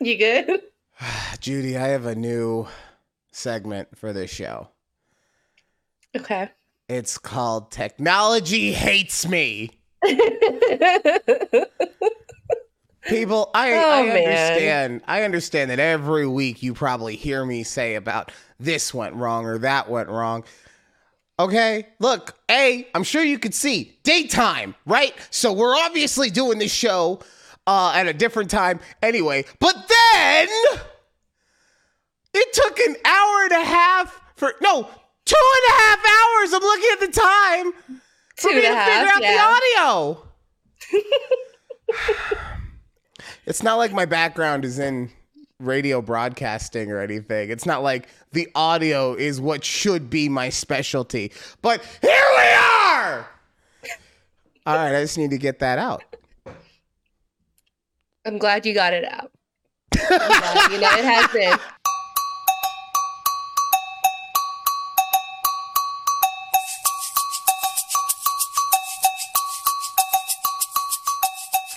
You good? Judy, I have a new segment for this show. Okay. It's called Technology Hates Me. People, I, Oh, I man. understand. I understand that every week you probably hear me say about this went wrong or that went wrong. Okay, look, A, I'm sure you could see daytime, right? So we're obviously doing this show uh, at a different time anyway. But then it took an hour and a half for no, two and a half hours. I'm looking at the time for Two me to a figure out yeah. the audio. it's not like my background is in radio broadcasting or anything. It's not like the audio is what should be my specialty. But here we are. All right, I just need to get that out. I'm glad you got it out. Glad, you know, it has been.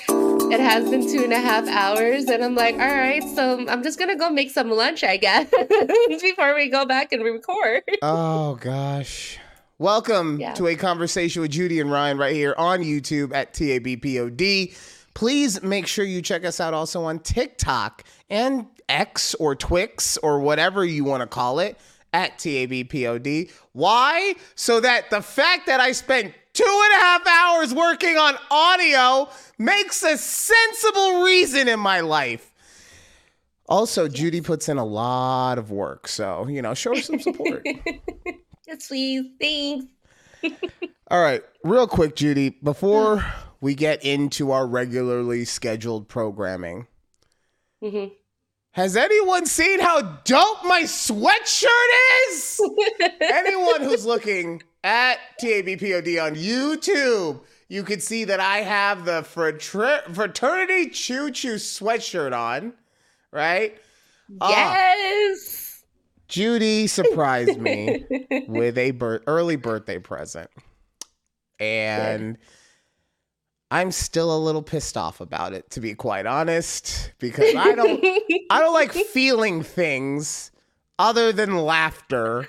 It has been two and a half hours, and I'm like, all right, so I'm just gonna go make some lunch, I guess, before we go back and record. Oh gosh. Welcome Yeah. to a conversation with Judy and Ryan right here on YouTube at TABPOD. Please make sure you check us out also on TikTok and X or Twix or whatever you want to call it at TABPOD. Why? So that the fact that I spent two and a half hours working on audio makes a sensible reason in my life. Also, Judy puts in a lot of work, so you know, show her some support. yes, please. Thanks. All right, real quick, Judy, before we get into our regularly scheduled programming, hmm has anyone seen how dope my sweatshirt is? anyone who's looking at TABPOD on YouTube, you can see that I have the frater- fraternity choo choo sweatshirt on, right? Ah. Yes. Judy surprised me with a bir- early birthday present. And I'm still a little pissed off about it to be quite honest because I don't I don't like feeling things other than laughter.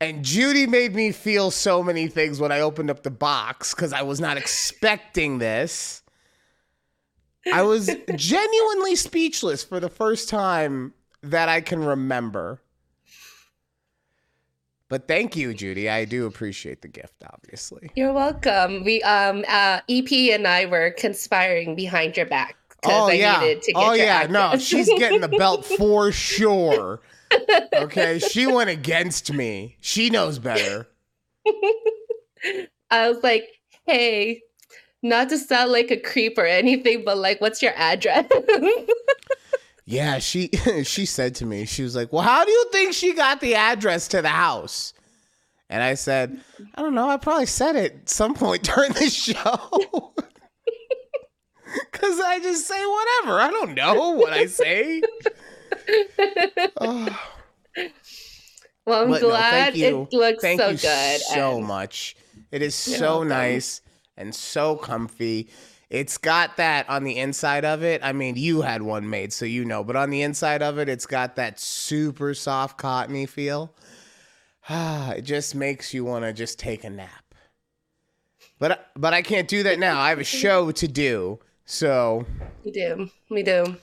And Judy made me feel so many things when I opened up the box cuz I was not expecting this. I was genuinely speechless for the first time that I can remember. But thank you, Judy. I do appreciate the gift, obviously. You're welcome. We um uh EP and I were conspiring behind your back Oh I yeah. to get oh yeah. No, she's getting the belt for sure. Okay, she went against me. She knows better. I was like, hey, not to sound like a creep or anything, but like, what's your address? Yeah, she she said to me, she was like, "Well, how do you think she got the address to the house?" And I said, "I don't know. I probably said it some point during the show." Cause I just say whatever. I don't know what I say. Oh. well, I'm But glad you. it looks Thank so you good. so and- much. It is You're so welcome. nice and so comfy. It's got that on the inside of it. I mean, you had one made, so you know, but on the inside of it, it's got that super soft cottony feel. it just makes you want to just take a nap. But but I can't do that now. I have a show to do. So, We do. We do.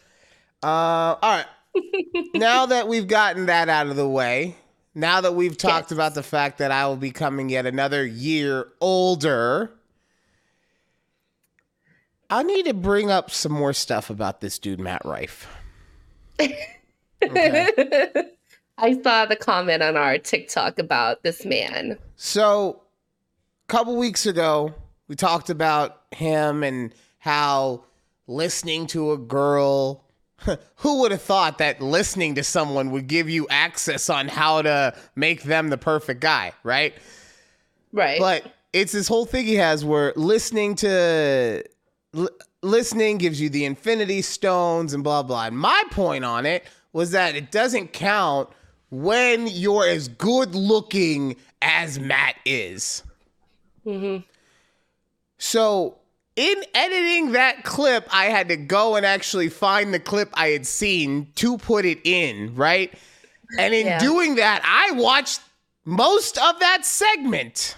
uh, all right. now that we've gotten that out of the way, now that we've talked Yes. about the fact that I will be coming yet another year older, I need to bring up some more stuff about this dude, Matt Rife. Okay. I saw the comment on our TikTok about this man. So, a couple weeks ago, we talked about him and how listening to a girl. Who would have thought that listening to someone would give you access on how to make them the perfect guy, right? Right. But it's this whole thing he has where listening to l- listening gives you the infinity stones and blah blah. And my point on it was that it doesn't count when you're as good looking as Matt is. hmm So in editing that clip, I had to go and actually find the clip I had seen to put it in, right? And in Yeah. doing that, I watched most of that segment.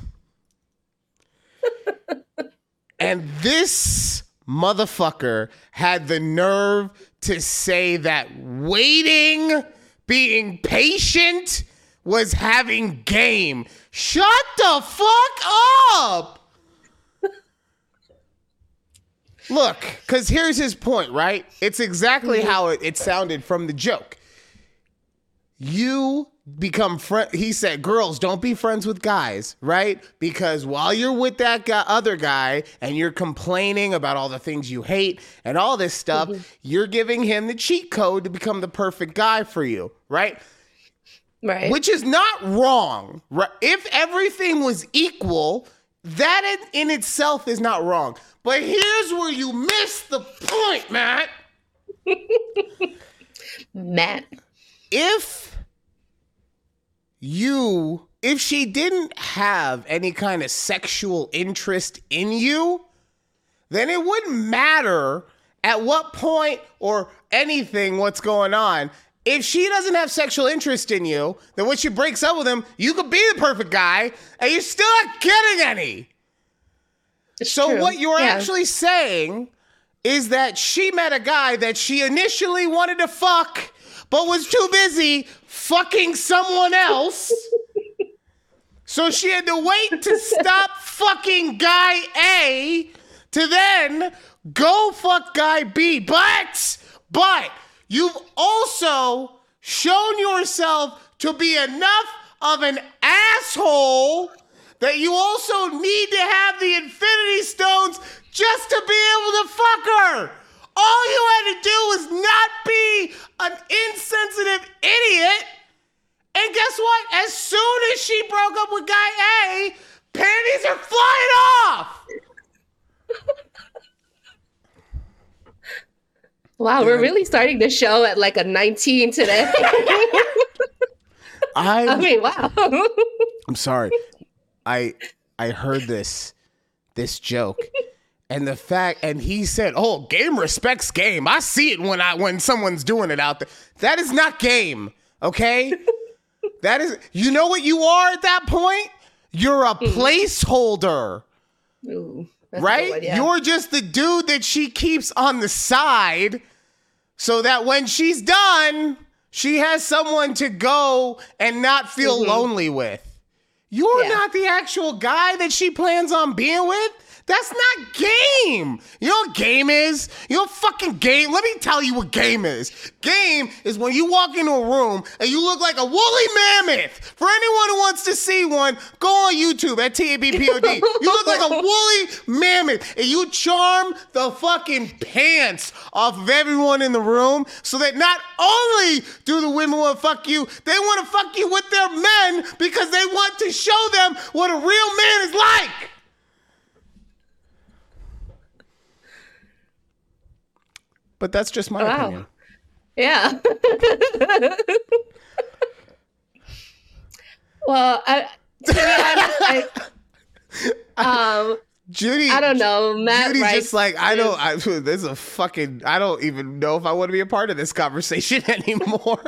And this motherfucker had the nerve to say that waiting, being patient, was having game. Shut the fuck up! Look, because here's his point, right? It's exactly mm-hmm. how it, it sounded from the joke. You become friend. He said, "Girls, don't be friends with guys, right? Because while you're with that guy, other guy, and you're complaining about all the things you hate and all this stuff, mm-hmm. you're giving him the cheat code to become the perfect guy for you, right? Right. Which is not wrong. Right? If everything was equal, that in, in itself is not wrong. But here's where you miss the point, Matt. Matt. If you, if she didn't have any kind of sexual interest in you, then it wouldn't matter at what point or anything what's going on. If she doesn't have sexual interest in you, then when she breaks up with him, you could be the perfect guy and you're still not getting any. It's So true. what you're Yeah. actually saying is that she met a guy that she initially wanted to fuck, but was too busy fucking someone else. so she had to wait to stop fucking guy A to then go fuck guy B. But but you've also shown yourself to be enough of an asshole that you also need to have the Infinity Stones just to be able to fuck her. All you had to do was not be an insensitive idiot. And guess what? As soon as she broke up with guy A, panties are flying off. Wow, we're really starting the show at like a 19 today. I I'm, mean, wow. I'm sorry. I I heard this this joke. And the fact and he said, "Oh, game respects game. I see it when I when someone's doing it out there. That is not game, okay? that is you know what you are at that point? You're a hmm. placeholder, Ooh, right? one, yeah. You're just the dude that she keeps on the side so that when she's done, she has someone to go and not feel mm-hmm. lonely with. You're Yeah. not the actual guy that she plans on being with. That's not game. You know what game is? You know fucking game? Let me tell you what game is. Game is when you walk into a room and you look like a woolly mammoth. For anyone who wants to see one, go on YouTube at TABPOD. You look like a woolly mammoth and you charm the fucking pants off of everyone in the room so that not only do the women want to fuck you, they want to fuck you with their men because they want to show them what a real man is like. But that's just my Wow. opinion. Yeah. well, I, to be honest, I, um, Judy, I don't know. Matt Judy's Rife just like I don't. I, this is a fucking. I don't even know if I want to be a part of this conversation anymore.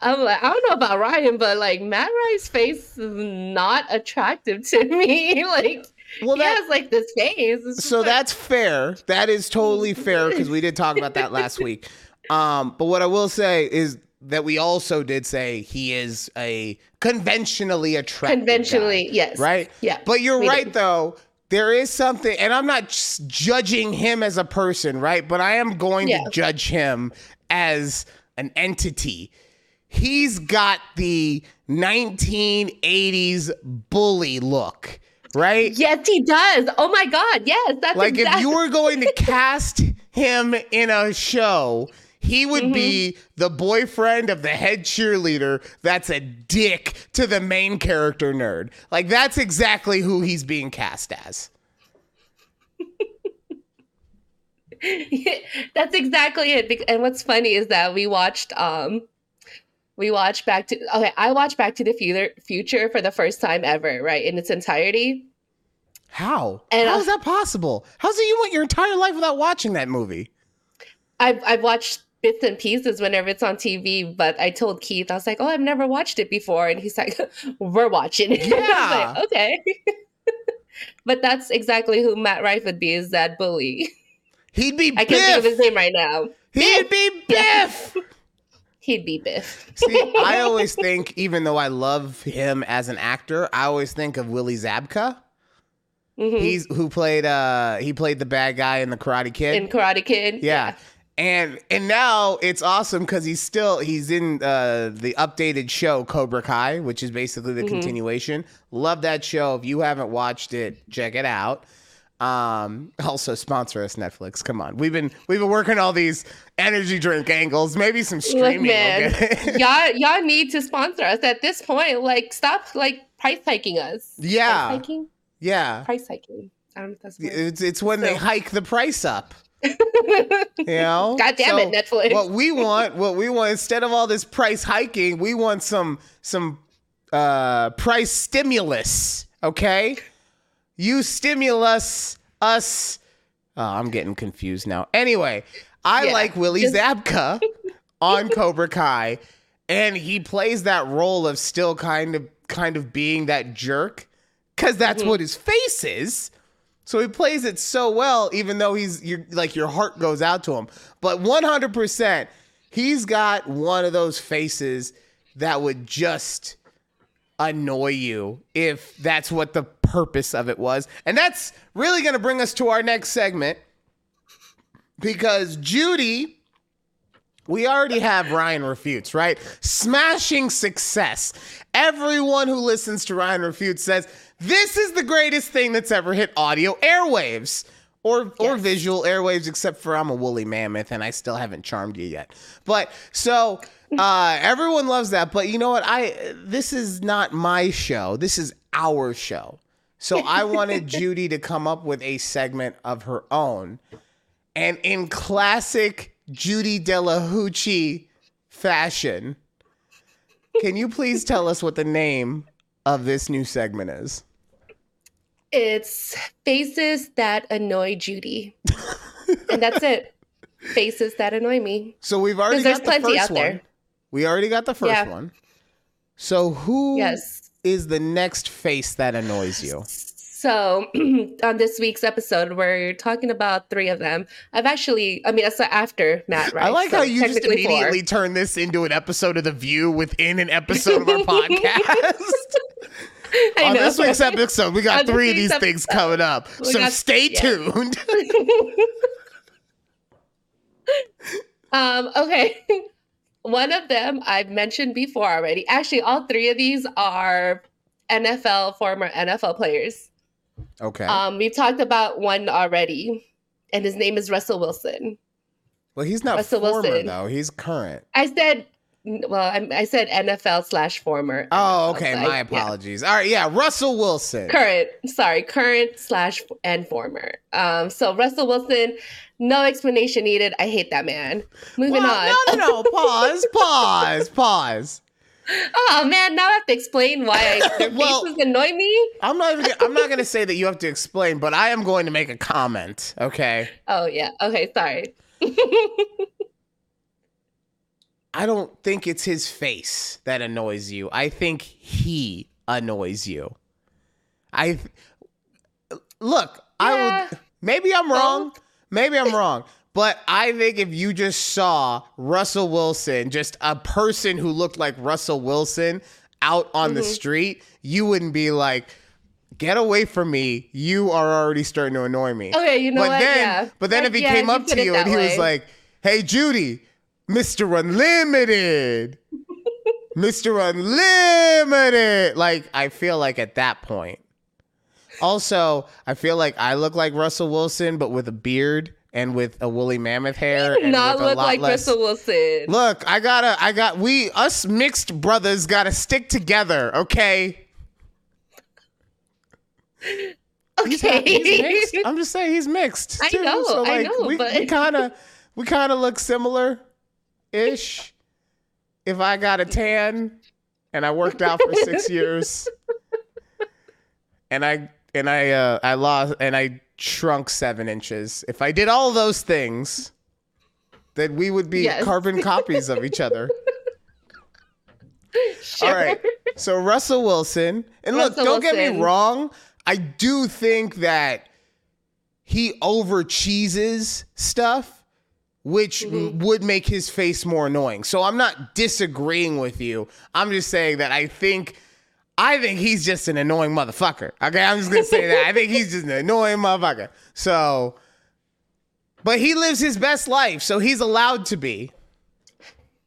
I'm like, I don't know about Ryan, but like Matt Rife's face is not attractive to me. like well, he that, has like this just so like- that's fair. That is totally fair because we did talk about that last week. Um, but what I will say is that we also did say he is a conventionally attractive. guy, conventionally, yes. right? Yeah. But you're right did. though. There is something, and I'm not judging him as a person, right? But I am going Yeah. to judge him as an entity. He's got the 1980s bully look, right? Yes, he does. Oh my God. Yes, that's Like if you were going to cast him in a show, he would be Mm-hmm. the boyfriend of the head cheerleader that's a dick to the main character nerd. Like that's exactly who he's being cast as. That's exactly it. And what's funny is that we watched um we watched back to okay, I watched Back to the Future for the first time ever, right? In its entirety. How? And How I- is that possible? How's it you went your entire life without watching that movie? I've I've watched bits and pieces whenever it's on TV, but I told Keith, I was like, "Oh, I've never watched it before," and he's like, "We're watching it." Yeah. like, okay. but that's exactly who Matt Rife would be, is that bully. He'd be I can't think of his name right now. He'd be Yeah. Biff. He'd be Biff. See, I always think, even though I love him as an actor, I always think of Willie Zabka. Mhm. He's who played uh he played the bad guy in the Karate Kid. in Karate Kid. yeah. And and now it's awesome because he's still he's in uh the updated show Cobra Kai, which is basically the Mhm. continuation. Love that show. If you haven't watched it, check it out. Um also sponsor us Netflix. Come on. We've been we've been working all these energy drink angles. Maybe some streaming. will man, y'all y'all need to sponsor us at this point. Like, stop like price hiking us. Yeah. Price hiking? yeah. Price hiking. I don't know if that's. It's it's when they hike the price up. You know? God damn it, Netflix. What we want, what we want, instead of all this price hiking, we want some some uh price stimulus. Okay? You stimulus us. Oh, I'm getting confused now. Anyway, I Yeah, like Willie just- Zabka on Cobra Kai, and he plays that role of still kind of kind of being that jerk, because that's Mhm. what his face is. So he plays it so well, even though he's you're, like your heart goes out to him. But 100%, he's got one of those faces that would just annoy you if that's what the purpose of it was. And that's really going to bring us to our next segment because Judy. We already have Ryan Refutes, right? Smashing success. Everyone who listens to Ryan Refutes says this is the greatest thing that's ever hit audio airwaves or or visual airwaves, except for I'm a woolly mammoth and I still haven't charmed you yet. But so uh, everyone loves that. But you know what? I this is not my show. This is our show. So I wanted Judy to come up with a segment of her own. And in classic Judy Delahoochie fashion, can you please tell us what the name of this new segment is? It's faces that annoy Judy. and that's it. Faces that annoy me. So we've already got the plenty first out there. one. We already got the first Yeah. one. So who is the next face that annoys you? So on this week's episode, we're talking about three of them. I've actually, I mean, that's after Matt, right? I like So how you just technically four. immediately turn this into an episode of The View within an episode of our podcast. On know. this week's episode, we got three of these things coming up. So got- stay yeah. tuned. um, okay. One of them I've mentioned before already. Actually, all three of these are NFL, former NFL players. okay. Um, we've talked about one already, and his name is Russell Wilson. well, he's not Russell former Wilson. though. He's current. I said, well, I, I said NFL slash former. Oh, NFL, okay. so My I- yeah. apologies. All right. Yeah. Russell Wilson. Current, sorry, current slash and former. Um, so Russell Wilson, no explanation needed. I hate that man. Moving Well, on. No, no, no. Pause. pause. Pause. Oh man, now I have to explain why I, their Well- faces annoy me. I'm not even. I'm not going to say that you have to explain, but I am going to make a comment. Okay. Oh yeah. Okay, sorry. I don't think it's his face that annoys you. I think he annoys you. I look. I Yeah. would. Maybe I'm wrong. Maybe I'm wrong. But I think if you just saw Russell Wilson, just a person who looked like Russell Wilson out on the Mhm. street, you wouldn't be like, "Get away from me! You are already starting to annoy me." Okay, you know but what? then, yeah. but then Like, if he yeah, came up to you and he was like, "Hey, Judy, Mr. Unlimited, Mr. Unlimited," like I feel like at that point. Also, I feel like I look like Russell Wilson, but with a beard and with a woolly mammoth hair. You not look like less- Russell Wilson. Look, I gotta, I got, we, us mixed brothers gotta stick together, okay? Okay. not- he's mixed. I'm just saying he's mixed. I too. know, So I like, know, we, but- we kind of, we kind of look similar, ish. If I got a tan, and I worked out for six years, and I and I uh, I lost and I shrunk seven inches. If I did all those things, then we would be Yes. carbon copies of each other. Sure. All right. So Russell Wilson, and look, don't get me wrong. I do think that he over cheeses stuff, which Mm-hmm. would make his face more annoying. So I'm not disagreeing with you. I'm just saying that I think. I think he's just an annoying motherfucker. Okay, I'm just gonna say that. I think he's just an annoying motherfucker. So, but he lives his best life, so he's allowed to be.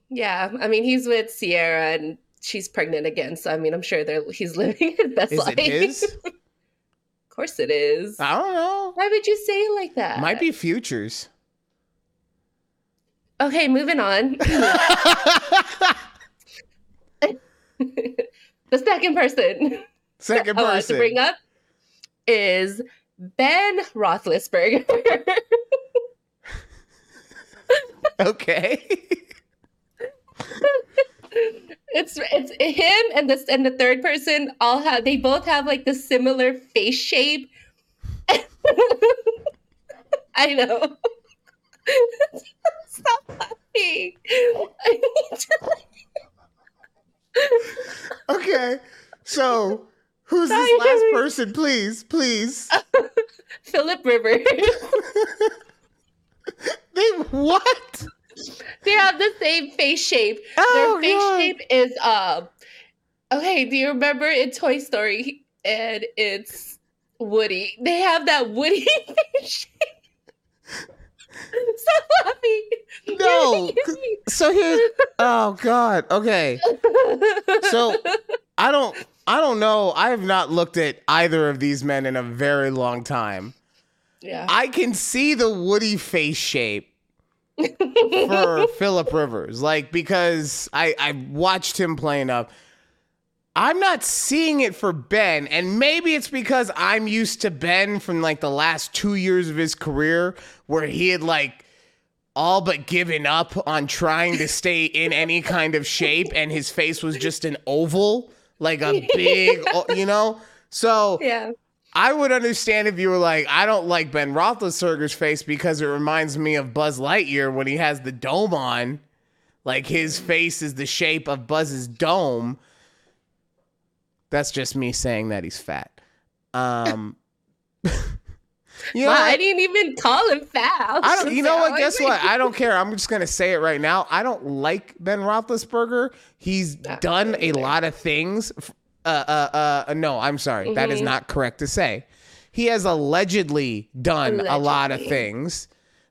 Yeah, I mean, he's with Ciara and she's pregnant again. So, I mean, I'm sure they're, he's living his best Is life. it his? of course it is. I don't know. Why would you say it like that? Might be Future's. Okay, moving on. the second person Second I wanted to bring up is Ben Roethlisberger. Okay. it's it's him and this and the third person all have they both have like the similar face shape. I know. Stop laughing. I need to- okay. So, who's Sorry, this last person? Please, please. Philip Rivers. they what? they have the same face shape. Oh, Their face God. shape is um okay, do you remember in Toy Story and it's Woody? They have that Woody face shape. Stop laughing. No. So here's Oh god. Okay. So I don't I don't know. I have not looked at either of these men in a very long time. yeah. I can see the Woody face shape for Philip Rivers, like because I I watched him playing up. I'm not seeing it for Ben, and maybe it's because I'm used to Ben from like the last two years of his career, where he had like all but given up on trying to stay in any kind of shape, and his face was just an oval, like a big, you know. So yeah. I would understand if you were like, I don't like Ben Roethlisberger's face because it reminds me of Buzz Lightyear when he has the dome on. Like his face is the shape of Buzz's dome. That's just me saying that he's fat. Um, you know, Wow, I didn't even call him fat. I don't. You know what? Guess what? I don't care. I'm just gonna say it right now. I don't like Ben Roethlisberger. He's Nah, done a lot of things. Uh, uh, uh. No, I'm sorry. That is Mhm. not correct to say. He has allegedly done a lot of things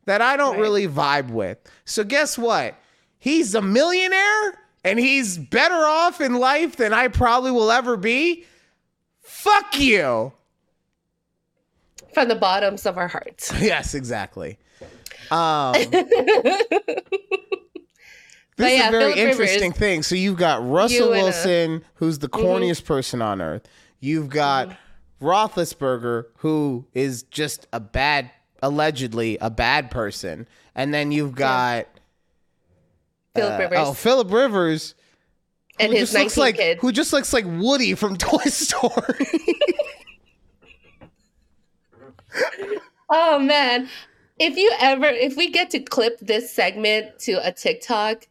that I don't Right. really vibe with. So guess what? He's a millionaire and he's better off in life than I probably will ever be. Fuck you. From the bottoms of our hearts. Yes, exactly. Um. This is a very Philip Rivers. interesting thing. So you've got Russell You uh, Wilson, who's the corniest person on earth. You've got Mm-hmm. Roethlisberger, who is just a bad, allegedly a bad person, and then you've got Philip uh, Rivers Oh, Philip Rivers, and who his just looks like kids. who just looks like Woody from Toy Story. Oh man. If you ever if we get to clip this segment to a TikTok,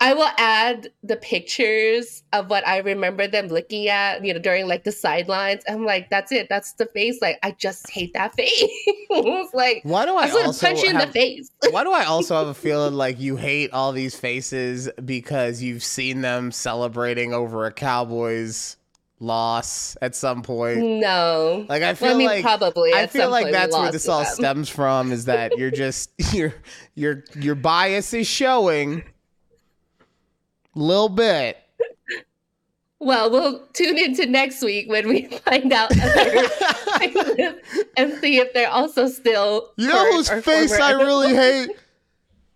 I will add the pictures of what I remember them looking at, you know, during like the sidelines. I'm like, that's it. That's the face. Like, I just hate that face. like Why do I I just want to also punch you in the face. Why do I also have a feeling like you hate all these faces because you've seen them celebrating over a Cowboys loss at some point? no. Like I feel Well, I mean, like probably. I feel like that's where this all them. stems from is that you're just your your your bias is showing little bit. Well, we'll tune into next week when we find out and see if they're also still. You know whose face I really hate?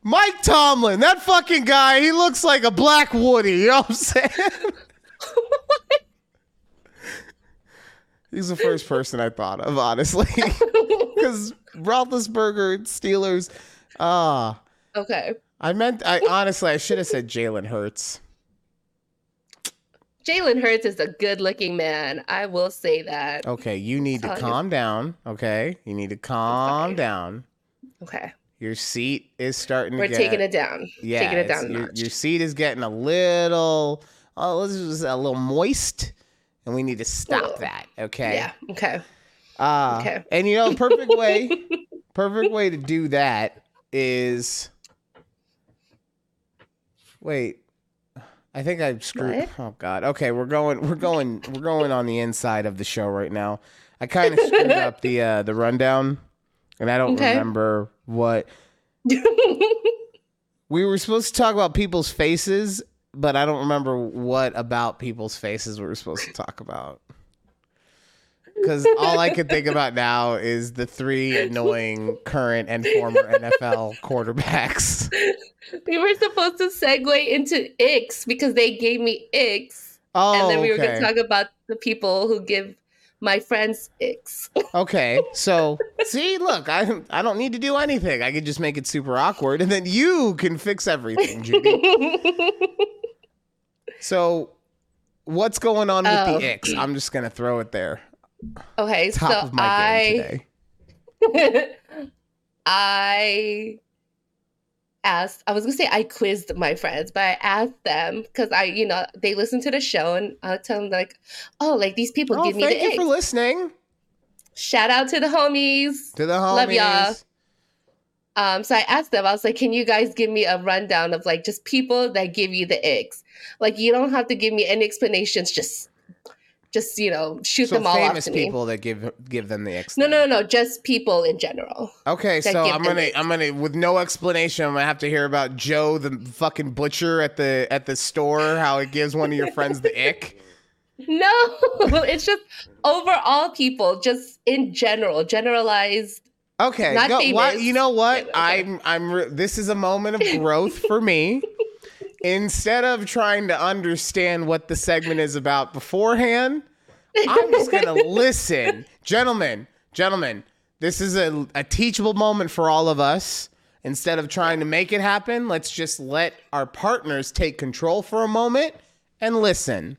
Mike Tomlin. That fucking guy, he looks like a black Woody. You know what I'm saying? He's the first person I thought of, honestly. Because Roethlisberger, Steelers. Ah, okay. I meant, I honestly, I should have said Jalen Hurts. Jalen Hurts is a good-looking man. I will say that. Okay, you need to Tell you. calm down. Okay, you need to calm down. Okay, Your seat is starting to we're get. taking it down. Yeah, taking it down Your, your seat is getting a little. Oh, this is a little moist, and we need to stop that. Okay. Yeah. Okay. Uh, Okay. And you know, perfect way, perfect way to do that is. Wait, I think I screwed. What? Oh God. Okay, we're going. We're going. We're going on the inside of the show right now. I kind of screwed up the uh, the rundown, and I don't Okay. remember what we were supposed to talk about people's faces, but I don't remember what about people's faces we were supposed to talk about. Because all I can think about now is the three annoying current and former NFL quarterbacks. we were supposed to segue into icks because they gave me icks, Oh, and then we were going to oh, talk about the people who give my friends icks. okay, so see, look, I I don't need to do anything. I could just make it super awkward, and then you can fix everything, Judy. So, what's going on with Oh. the icks? I'm just gonna throw it there. Okay, Top so of my I. today. I asked, I was gonna say I quizzed my friends, but I asked them because I, you know, they listen to the show and I'll tell them like, oh, like these people Oh, give me the." thank you ick. for listening Shout out to the homies. to the homies. Love y'all. Um, so I asked them, I was like, can you guys give me a rundown of like just people that give you the icks? Like you don't have to give me any explanations, just just you know, shoot So them all off famous to me. people that give give them the icks. No, no, no, just people in general. Okay, so I'm gonna icks. I'm gonna with no explanation. I'm gonna have to hear about Joe the fucking butcher at the at the store. How it gives one of your friends the ick. No, it's just overall people, just in general, generalized. Okay, Not go, famous. you know what? Okay. I'm I'm re- this is a moment of growth for me. Instead of trying to understand what the segment is about beforehand, I'm just gonna listen, gentlemen, gentlemen. This is a, a teachable moment for all of us. Instead of trying to make it happen, let's just let our partners take control for a moment and listen.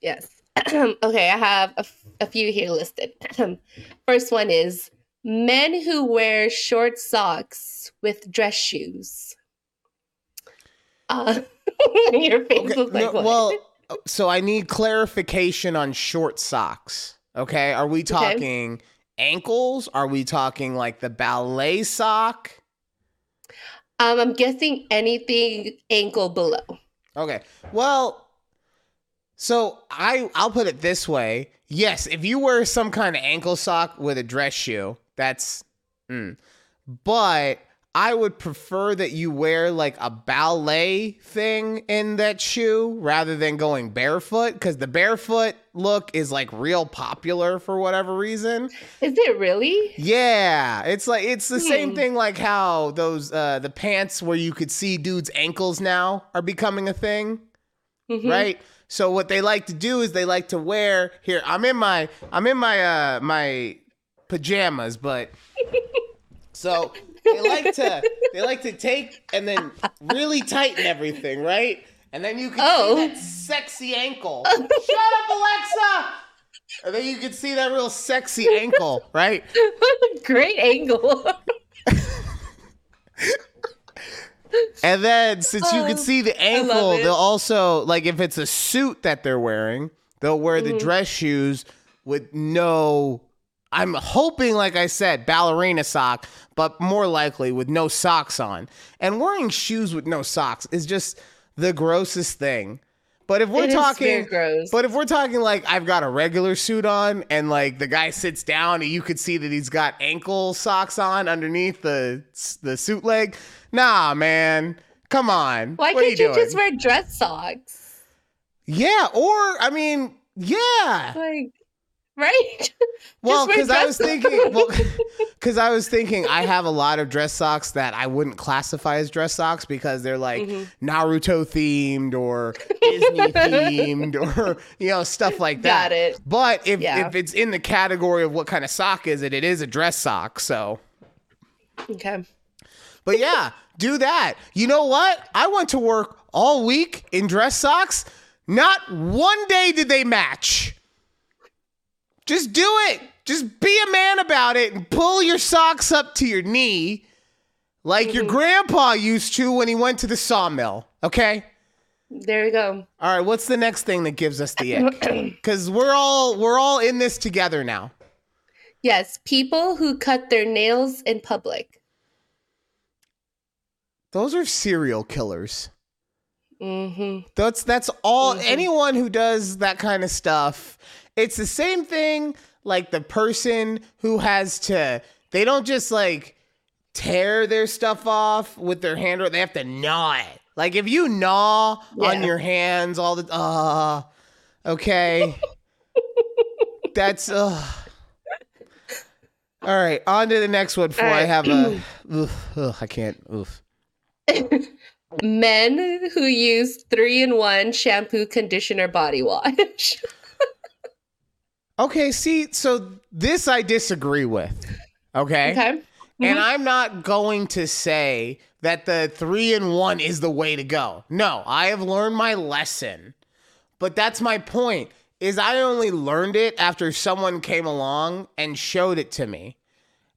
Yes. okay, I have a, f- a few here listed. First one is men who wear short socks with dress shoes. Uh, your face Okay, was like, no, what? well, so I need clarification on short socks. Okay, are we talking ankles? Are we talking like the ballet sock? um, I'm guessing anything ankle below. Okay, well, so I I'll put it this way. Yes, if you wear some kind of ankle sock with a dress shoe, that's, mm. but I would prefer that you wear like a ballet thing in that shoe rather than going barefoot because the barefoot look is like real popular for whatever reason. Is it really? Yeah, it's like it's the same Hmm. thing like how those uh the pants where you could see dudes' ankles now are becoming a thing Mhm. right? So what they like to do is they like to wear here. I'm in my I'm in my uh my pajamas, but so they like to they like to take and then really tighten everything, right? And then you can Oh. see that sexy ankle. Shut up, Alexa. And then you can see that real sexy ankle, right? Great angle. And then since you can Oh, see the ankle, they'll also like if it's a suit that they're wearing, they'll wear Mm-hmm. the dress shoes with no I'm hoping like I said ballerina sock, but more likely with no socks on. And wearing shoes with no socks is just the grossest thing. But if we're It talking gross. but if we're talking like I've got a regular suit on and like the guy sits down and you could see that he's got ankle socks on underneath the the suit leg, nah, man, come on. Why what can't you, doing? just wear dress socks? Yeah, or I mean, yeah. Like, right? Well, because I was thinking, well, because I was thinking, I have a lot of dress socks that I wouldn't classify as dress socks because they're like Mm-hmm. Naruto themed or Disney themed or you know stuff like that. Got it. But if Yeah. if it's in the category of what kind of sock is it, it is a dress sock. So, okay. but yeah, do that. You know what? I went to work all week in dress socks. Not one day did they match. Just do it. Just be a man about it and pull your socks up to your knee like your grandpa used to when he went to the sawmill. Okay? There we go. All right, what's the next thing that gives us the ick? Cuz we're all we're all in this together now. Yes, people who cut their nails in public. Those are serial killers. Mm-hmm. That's that's all Mhm. anyone who does that kind of stuff. It's the same thing like the person who has to they don't just like tear their stuff off with their hand or they have to gnaw it. Like if you gnaw on your hands all the uh okay. that's uh all right, on to the next one before All I have a oof, ugh, I can't oof. Men who use three in one shampoo, conditioner, body wash. Okay, see, so this I disagree with. Okay. okay. And Mhm. I'm not going to say that the three in one is the way to go. No, I have learned my lesson. But that's my point. Is I only learned it after someone came along and showed it to me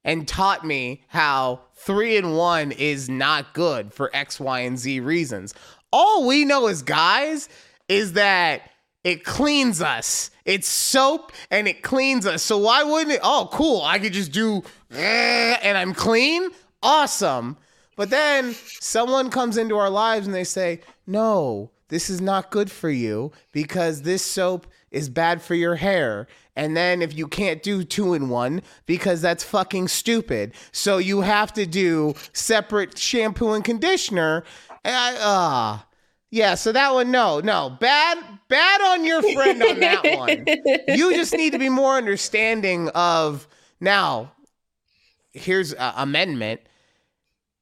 and taught me how three in one is not good for X, Y, and Z reasons. All we know as guys is that it cleans us. It's soap and it cleans us. So why wouldn't it? Oh, cool. I could just do eh, and I'm clean. Awesome. But then someone comes into our lives and they say, no, this is not good for you because this soap is bad for your hair. And then if you can't do two in one, because that's fucking stupid. So you have to do separate shampoo and conditioner. And I, uh, yeah, so that one, no, no. Bad, bad on your friend on that one. You just need to be more understanding of now, here's amendment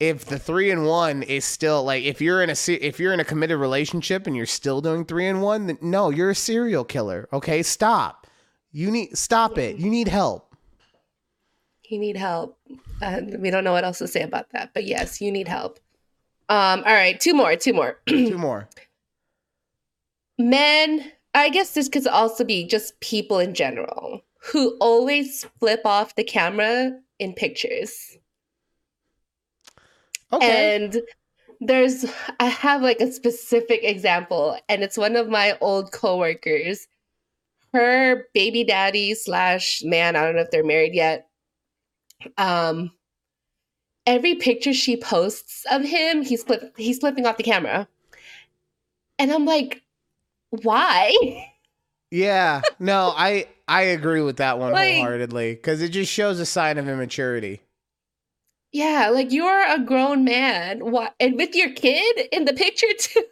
if the three and one is still like if you're in a if you're in a committed relationship and you're still doing three and one then no you're a serial killer okay stop you need stop it you need help You need help. Uh, we don't know what else to say about that, but yes, you need help. Um, all right, two more, two more. two more Men, I guess this could also be just people in general who always flip off the camera in pictures. okay And there's, I have like a specific example, and it's one of my old coworkers. Her baby daddy slash man, I don't know if they're married yet. Um, every picture she posts of him, he's flip, he's flipping off the camera, and I'm like, why? yeah no i i agree with that one Like- wholeheartedly because it just shows a sign of immaturity Yeah, like you're a grown man, why, and with your kid in the picture too.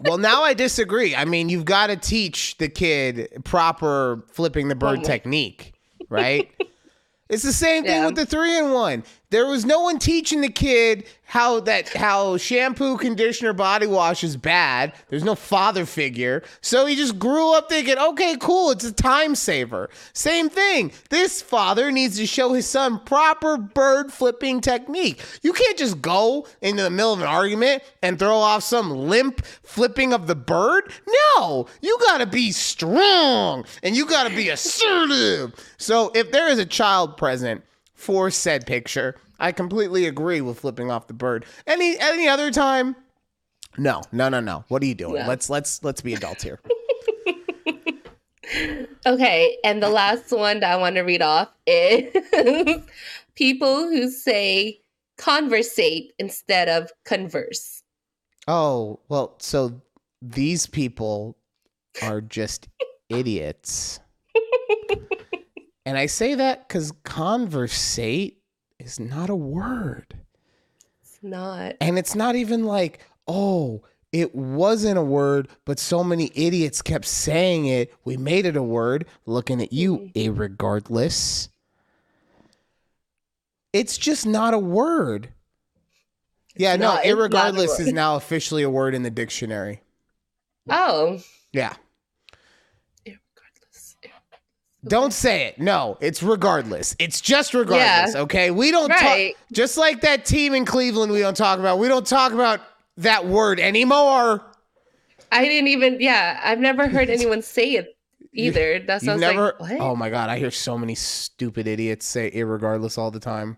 well now i disagree i mean you've got to teach the kid proper flipping the bird Mhm. technique right it's the same thing Yeah. with the three in one there was no one teaching the kid how that how shampoo conditioner body wash is bad. There's no father figure. So he just grew up thinking okay cool it's a time saver. Same thing. This father needs to show his son proper bird flipping technique. You can't just go into the middle of an argument and throw off some limp flipping of the bird. No you gotta be strong and you gotta be assertive. So if there is a child present for said picture. I completely agree with flipping off the bird. Any any other time? No, no, no, no. What are you doing? Yeah. Let's let's let's be adults here. Okay, and the last one that I want to read off is people who say conversate instead of converse. Oh, well, so these people are just idiots. and I say that cuz conversate is not a word. It's not. And it's not even like, oh, it wasn't a word, but so many idiots kept saying it. We made it a word. Looking at you, mm-hmm. irregardless. It's just not a word. Yeah, It's no, not- a irregardless is now officially a word in the dictionary. Oh. Yeah. Irregardless. Don't say it. No, it's regardless. It's just regardless, okay? We don't Right. talk just like that team in Cleveland we don't talk about. We don't talk about that word anymore. I didn't even. Yeah, I've never heard anyone say it either. That's You've I never. like, what? Oh my god, I hear so many stupid idiots say "irregardless" all the time.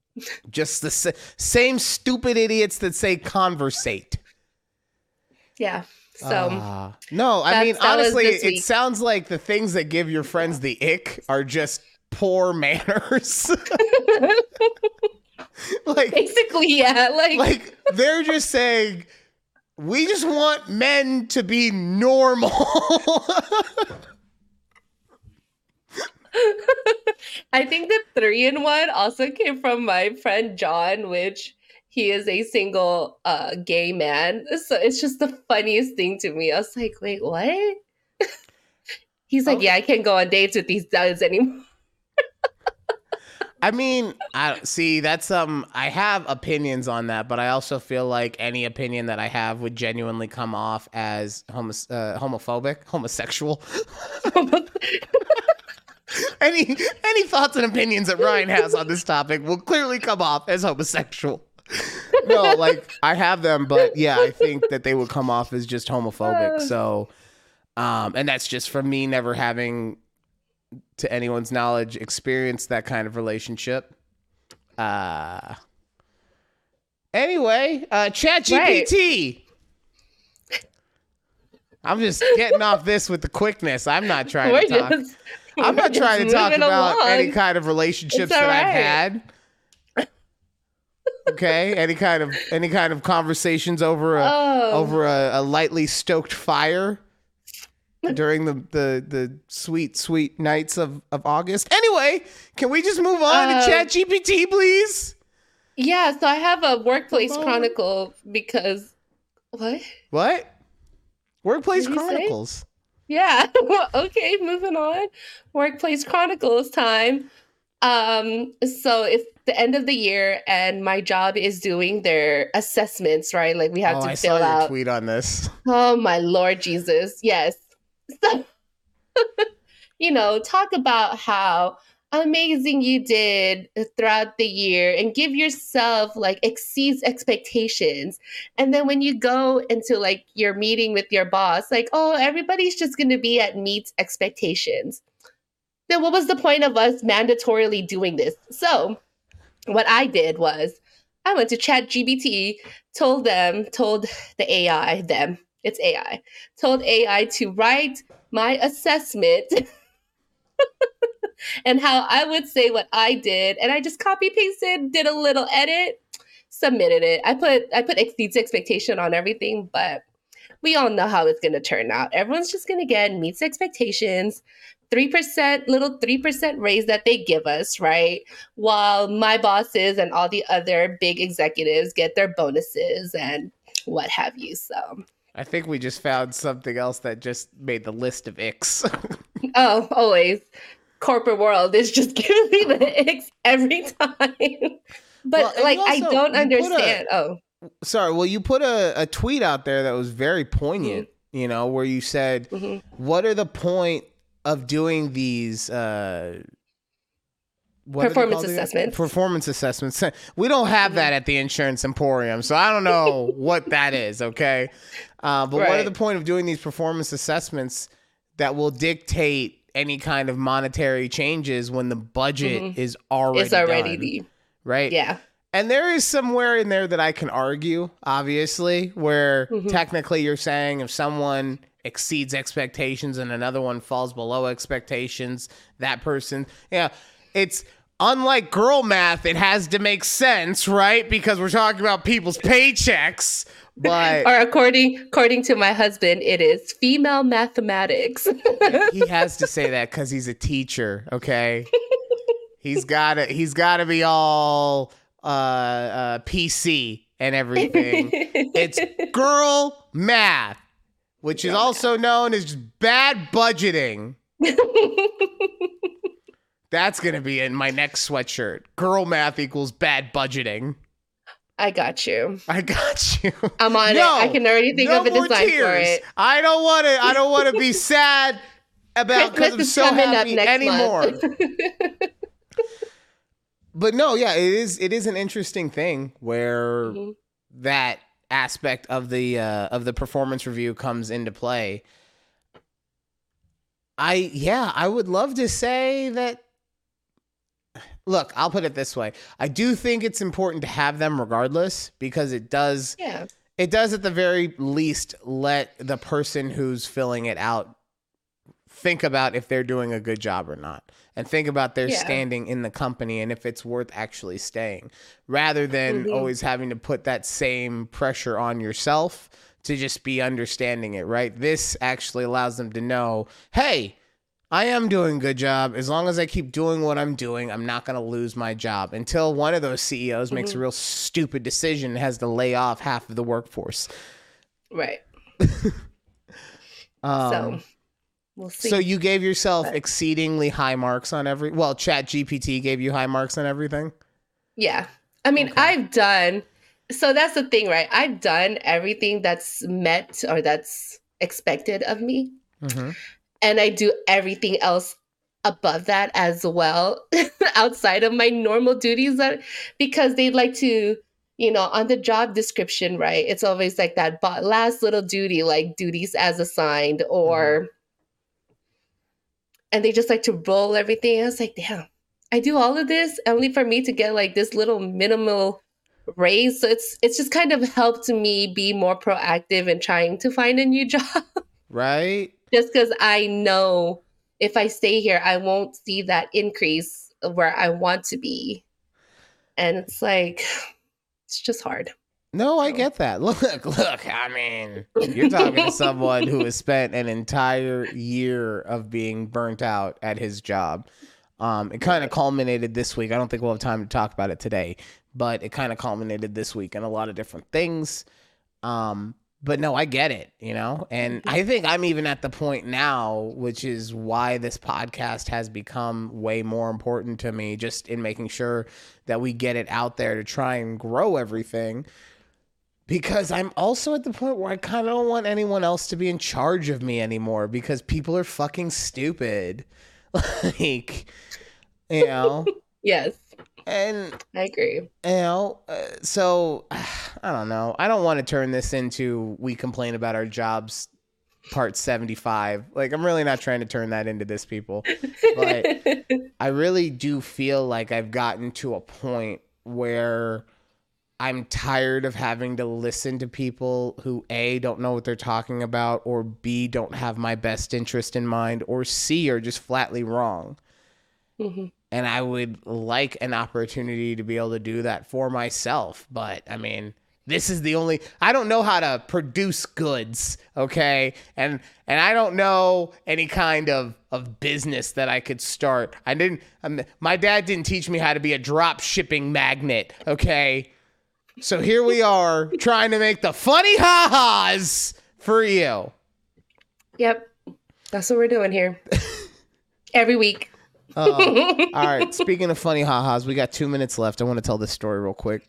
Just the sa- same stupid idiots that say "conversate." yeah. So Ah. no, I mean That's- that was honestly, it sounds like the things that give your friends the ick are just poor manners. like, basically, yeah. Like, like they're just saying, we just want men to be normal. I think the three in one also came from my friend John, which he is a single uh gay man. So it's just the funniest thing to me. I was like, wait, what? He's like, Okay. yeah, I can't go on dates with these dudes anymore. I mean, I see that's um I have opinions on that, but I also feel like any opinion that I have would genuinely come off as homo- uh, homophobic, homosexual. any any thoughts and opinions that Ryan has on this topic will clearly come off as homosexual. no, like I have them, but yeah, I think that they would come off as just homophobic. So, um, and that's just from me never having, to anyone's knowledge, experienced that kind of relationship. Uh. Anyway, uh, ChatGPT. I'm just getting off this with the quickness. I'm not trying We're to talk. just- I'm not trying to talk about along. any kind of relationships that all I've had. Okay, any kind of any kind of conversations over a Oh. over a, a lightly stoked fire during the, the the sweet sweet nights of of August. Anyway, can we just move on Uh, to Chat GPT, please? Yeah, so I have a workplace Come chronicle because what? What? Workplace What'd say? Chronicles. Yeah. okay, moving on. Workplace Chronicles time. Um, so it's the end of the year and my job is doing their assessments, right? Like we have oh, to I fill saw your out. tweet on this. Oh my Lord Jesus. Yes. So you know, talk about how amazing you did throughout the year and give yourself like exceeds expectations. And then when you go into like your meeting with your boss, like, oh, everybody's just going to be at meets expectations. Then what was the point of us mandatorily doing this? So, what I did was I went to ChatGPT, told them, told the AI, them, it's AI, told AI to write my assessment and how I would say what I did. And I just copy pasted, did a little edit, submitted it. I put I put exceeds expectation on everything, but we all know how it's gonna turn out. Everyone's just gonna get meets expectations. 3% little 3% raise that they give us, right? While my bosses and all the other big executives get their bonuses and what have you. So I think we just found something else that just made the list of icks. Oh, always. Corporate world is just giving me the icks every time. But Well, like you I don't you put a- understand. oh, Sorry, well, you put a, a tweet out there that was very poignant, you know, where you said, mhm. what are the point of doing these uh what Performance assessments. Performance assessments. We don't have that at the insurance emporium, so I don't know what that is. Okay, uh, but what are the point of doing these performance assessments that will dictate any kind of monetary changes when the budget Mhm. is already it's already done, the right? yeah. And there is somewhere in there that I can argue, obviously, where Mhm. technically you're saying if someone exceeds expectations and another one falls below expectations, that person, yeah, it's unlike girl math, it has to make sense, right? Because we're talking about people's paychecks. But Or according according to my husband, it is female mathematics. he has to say that because he's a teacher, okay? he's gotta he's gotta be all uh, uh PC and everything. It's girl math, which is also known as bad budgeting. That's gonna be in my next sweatshirt. Girl math equals bad budgeting. I got you. I got you. I'm on No, it. I can already think no of a design for it. I don't want to. I don't want to be sad about because I'm so happy anymore. but no, yeah, it is. It is an interesting thing where Mhm. that aspect of the uh, of the performance review comes into play. I yeah, I would love to say that look, I'll put it this way. I do think it's important to have them regardless because it does Yeah. it does at the very least let the person who's filling it out think about if they're doing a good job or not and think about their Yeah. standing in the company and if it's worth actually staying rather than Mhm. always having to put that same pressure on yourself to just be understanding it right this actually allows them to know hey I am doing a good job. As long as I keep doing what I'm doing, I'm not going to lose my job until one of those CEOs makes a Mhm. real stupid decision and has to lay off half of the workforce. Right. Um, so we'll see. so you gave yourself But- exceedingly high marks on every. Well, Chat GPT gave you high marks on everything. Yeah. I mean, Okay. I've done so that's the thing, right? I've done everything that's met or that's expected of me. Mm-hmm. And I do everything else above that as well, outside of my normal duties that because they'd like to, you know, on the job description, right? It's always like that bo- last little duty, like duties as assigned, or and they just like to roll everything. I was like, damn, I do all of this only for me to get like this little minimal raise. So it's it's just kind of helped me be more proactive in trying to find a new job. Right. just because I know if I stay here, I won't see that increase where I want to be. And it's like, it's just hard. No, I get that. Look, look. I mean, you're talking to someone who has spent an entire year of being burnt out at his job. Um, it kind of culminated this week. I don't think we'll have time to talk about it today, but it kind of culminated this week in a lot of different things. Um, but no, I get it, you know, and I think I'm even at the point now, which is why this podcast has become way more important to me, just in making sure that we get it out there to try and grow everything because I'm also at the point where I kind of don't want anyone else to be in charge of me anymore because people are fucking stupid. like, you know, Yes, and I agree. you know, uh, so I don't know. I don't want to turn this into we complain about our jobs part 75. Like I'm really not trying to turn that into this people. But I really do feel like I've gotten to a point where I'm tired of having to listen to people who A don't know what they're talking about or B don't have my best interest in mind or C are just flatly wrong. Mhm. And I would like an opportunity to be able to do that for myself, but I mean, this is the only I don't know how to produce goods, okay? And and I don't know any kind of of business that I could start. I didn't um, my dad didn't teach me how to be a drop shipping magnet, okay? So here we are trying to make the funny ha-has for you. Yep, that's what we're doing here every week. Oh, all right. Speaking of funny ha-has, we got two minutes left. I want to tell this story real quick.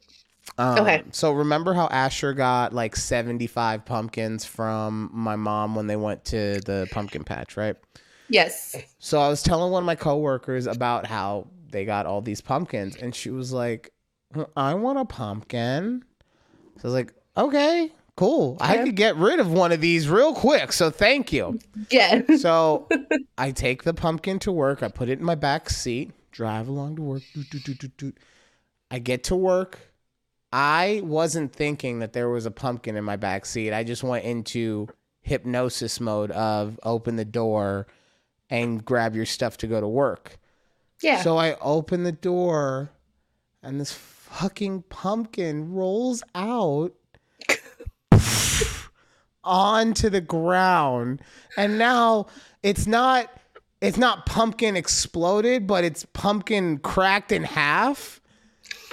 Um, Okay. So remember how Asher got like 75 pumpkins from my mom when they went to the pumpkin patch, right? yes. So I was telling one of my coworkers about how they got all these pumpkins, and she was like, "I want a pumpkin." So I was like, "Okay, cool. I could get rid of one of these real quick. So thank you." Yeah. So I take the pumpkin to work. I put it in my back seat, drive along to work. Doot, doot, doot. I get to work. I wasn't thinking that there was a pumpkin in my back seat. I just went into hypnosis mode of open the door and grab your stuff to go to work. Yeah. So I open the door and this fucking pumpkin rolls out onto the ground. And now it's not it's not pumpkin exploded, but it's pumpkin cracked in half.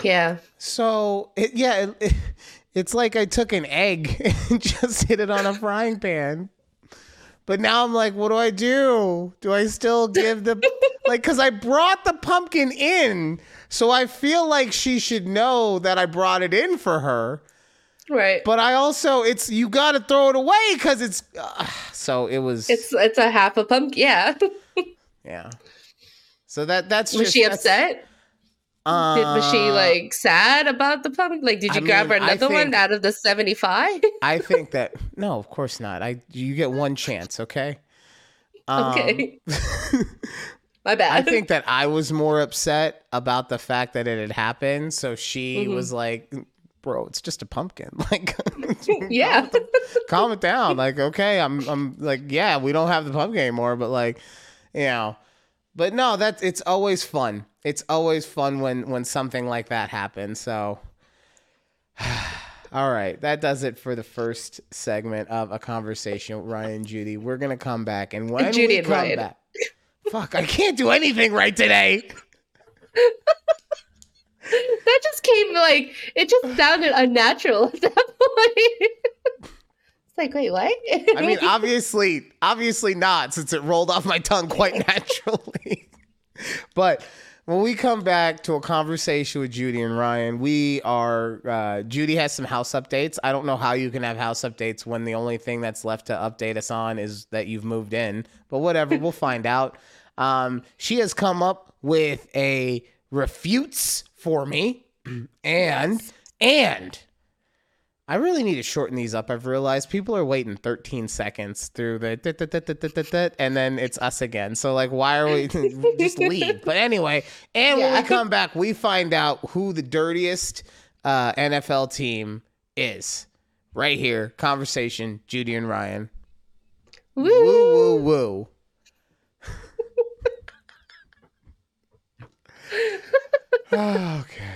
yeah. So it, yeah, it, it's like I took an egg and just hit it on a frying pan. But now I'm like, what do I do? Do I still give the like cuz I brought the pumpkin in, so I feel like she should know that I brought it in for her. Right. But I also it's you got to throw it away cuz it's uh, so it was it's it's a half a pumpkin. Yeah. yeah. So that that's Was just she upset? Um, Did, was she like sad about the pumpkin? Like, did I you grab mean, her I another one out of the 75? I think that no, of course not. I you get one chance, okay? Um, okay. My bad. I think that I was more upset about the fact that it had happened. So she Mhm. was like, "Bro, it's just a pumpkin. Like, yeah. calm it down. Like, okay, I'm, I'm like, yeah, we don't have the pumpkin anymore, but like, you know, but no, that's it's always fun. It's always fun when when something like that happens. So, all right, that does it for the first segment of a conversation with Ryan and Judy. We're gonna come back, and when Judy we come Ryan. back, fuck, I can't do anything right today. that just came like, it just sounded unnatural at that point. like, wait, what? I mean, obviously, obviously not, since it rolled off my tongue quite naturally. but when we come back to a conversation with Judy and Ryan, we are uh, Judy has some house updates. I don't know how you can have house updates when the only thing that's left to update us on is that you've moved in, but whatever, we'll find out. Um, she has come up with a refutes for me, and and I really need to shorten these up. I've realized people are waiting 13 seconds through the dit, dit, dit, and then it's us again. So like, why are we just leave? But anyway, and when we come back, we find out who the dirtiest uh, NFL team is. Right here, conversation. Judy and Ryan. Woo. Woo woo woo. okay.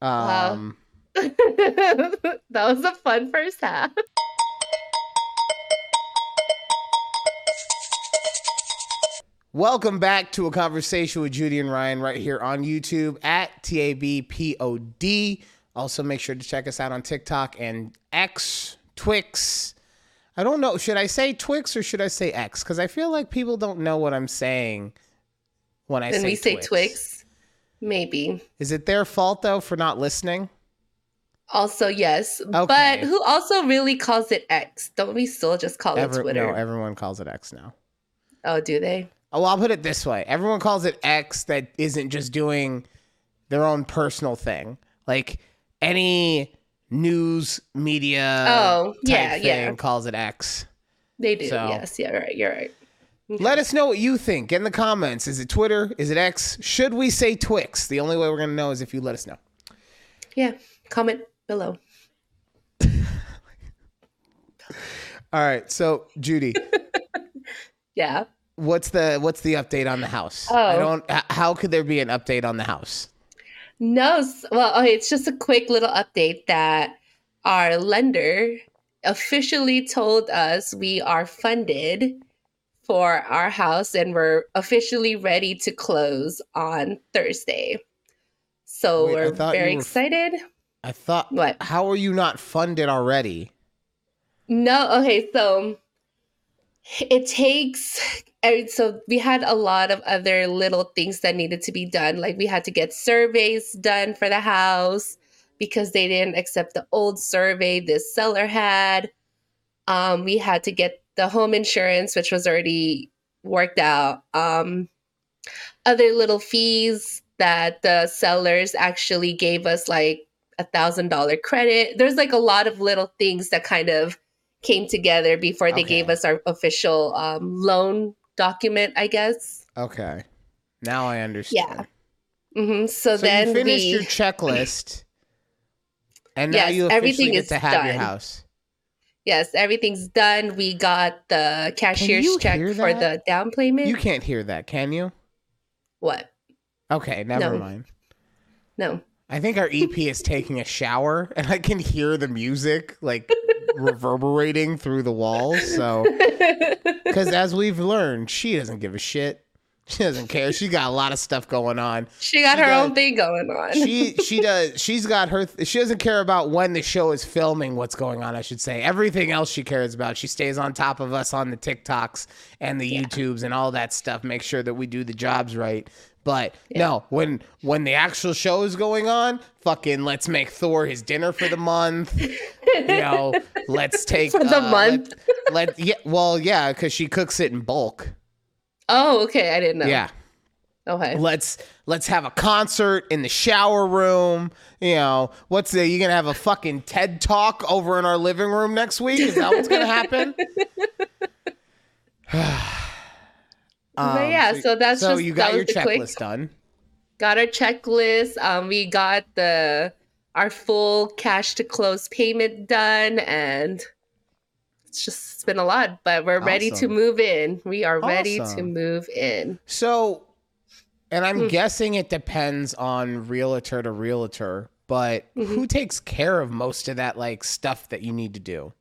Wow. That was a fun first half. Welcome back to a conversation with Judy and Ryan right here on YouTube at TABPOD. Also, make sure to check us out on TikTok and X, Twix. I don't know. Should I say Twix or should I say X? Because I feel like people don't know what I'm saying when I Then say we say Twix. Twix. Maybe. Is it their fault though for not listening? Also, yes. Okay. But who also really calls it X? Don't we still just call it Twitter? no, everyone calls it X now. oh, do they? Oh, well, I'll put it this way: everyone calls it X that isn't just doing their own personal thing. Like any news media, Oh, yeah, yeah. calls it X. They do. So- Yes. Yeah, right. You're right. Let us know what you think. In the comments. Is it Twitter? Is it X? Should we say Twix? The only way we're gonna know is if you let us know. Yeah. Comment below. All right. So Judy, Yeah. what's the what's the update on the house? I Oh. don't. How could there be an update on the house? No, well, okay, it's just a quick little update that our lender officially told us we are funded for our house and we're officially ready to close on Thursday. So Wait, we're very were excited. I thought. What? How are you not funded already? No, okay, so it takes eh, so we had a lot of other little things that needed to be done. Like we had to get surveys done for the house because they didn't accept the old survey this seller had. Um, we had to get the home insurance, which was already worked out. Um, other little fees that the sellers actually gave us, like a thousand dollar credit. There's like a lot of little things that kind of came together before they gave us our official um, loan document, I guess. Okay. Now I understand. hmm So, So then you finished we, your checklist, and now you everything is to have your house. yes, everything's done. We got the cashier's check for the down payment. You can't hear that, can you? what? Okay, never No. mind. No. I think our EP is taking a shower, and I can hear the music like reverberating through the walls. So, because as we've learned, she doesn't give a shit. She doesn't care. She got a lot of stuff going on. she got She her does- own thing going on. she she does she's got her she doesn't care about when the show is filming what's going on i should say everything else she cares about she stays on top of us on the tiktoks and the youtubes and all that stuff make sure that we do the jobs right but no when when the actual show is going on fucking let's make thor his dinner for the month you know let's take For the uh, month? let, let yeah well yeah because she cooks it in bulk oh, okay. I didn't know. yeah Okay. Let's let's have a concert in the shower room. You know, what's the you gonna have a fucking TED talk over in our living room next week? Is that what's gonna happen? But yeah, so, that's Um, so just you got your the quick- checklist done. got our checklist. Um, we got the our full cash to close payment done, and it's just it's been a lot. But we're ready to move in. We are ready to move in. So, and I'm Hmm. guessing it depends on realtor to realtor, but Mm-hmm. who takes care of most of that like stuff that you need to do?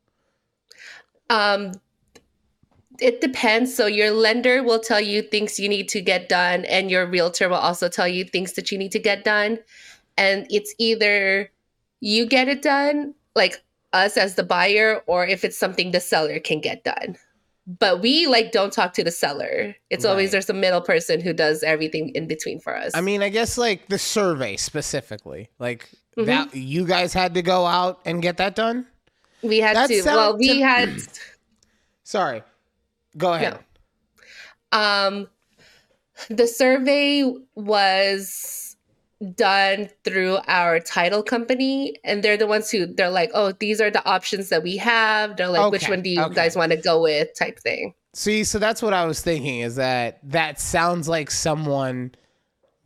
Um, it depends. So your lender will tell you things you need to get done, and your realtor will also tell you things that you need to get done. And it's either you get it done, like us as the buyer, or if it's something the seller can get done. But we like don't talk to the seller. It's always there's a middle person who does everything in between for us. I mean, I guess like the survey specifically, like Mhm. that you guys had to go out and get that done. we had that to. Well, we to- had. Sorry, go ahead. Um, the survey was done through our title company, and they're the ones who they're like, "Oh, these are the options that we have." They're like, "Which one do you okay. guys want to go with?" Type thing. See, so that's what I was thinking is that that sounds like someone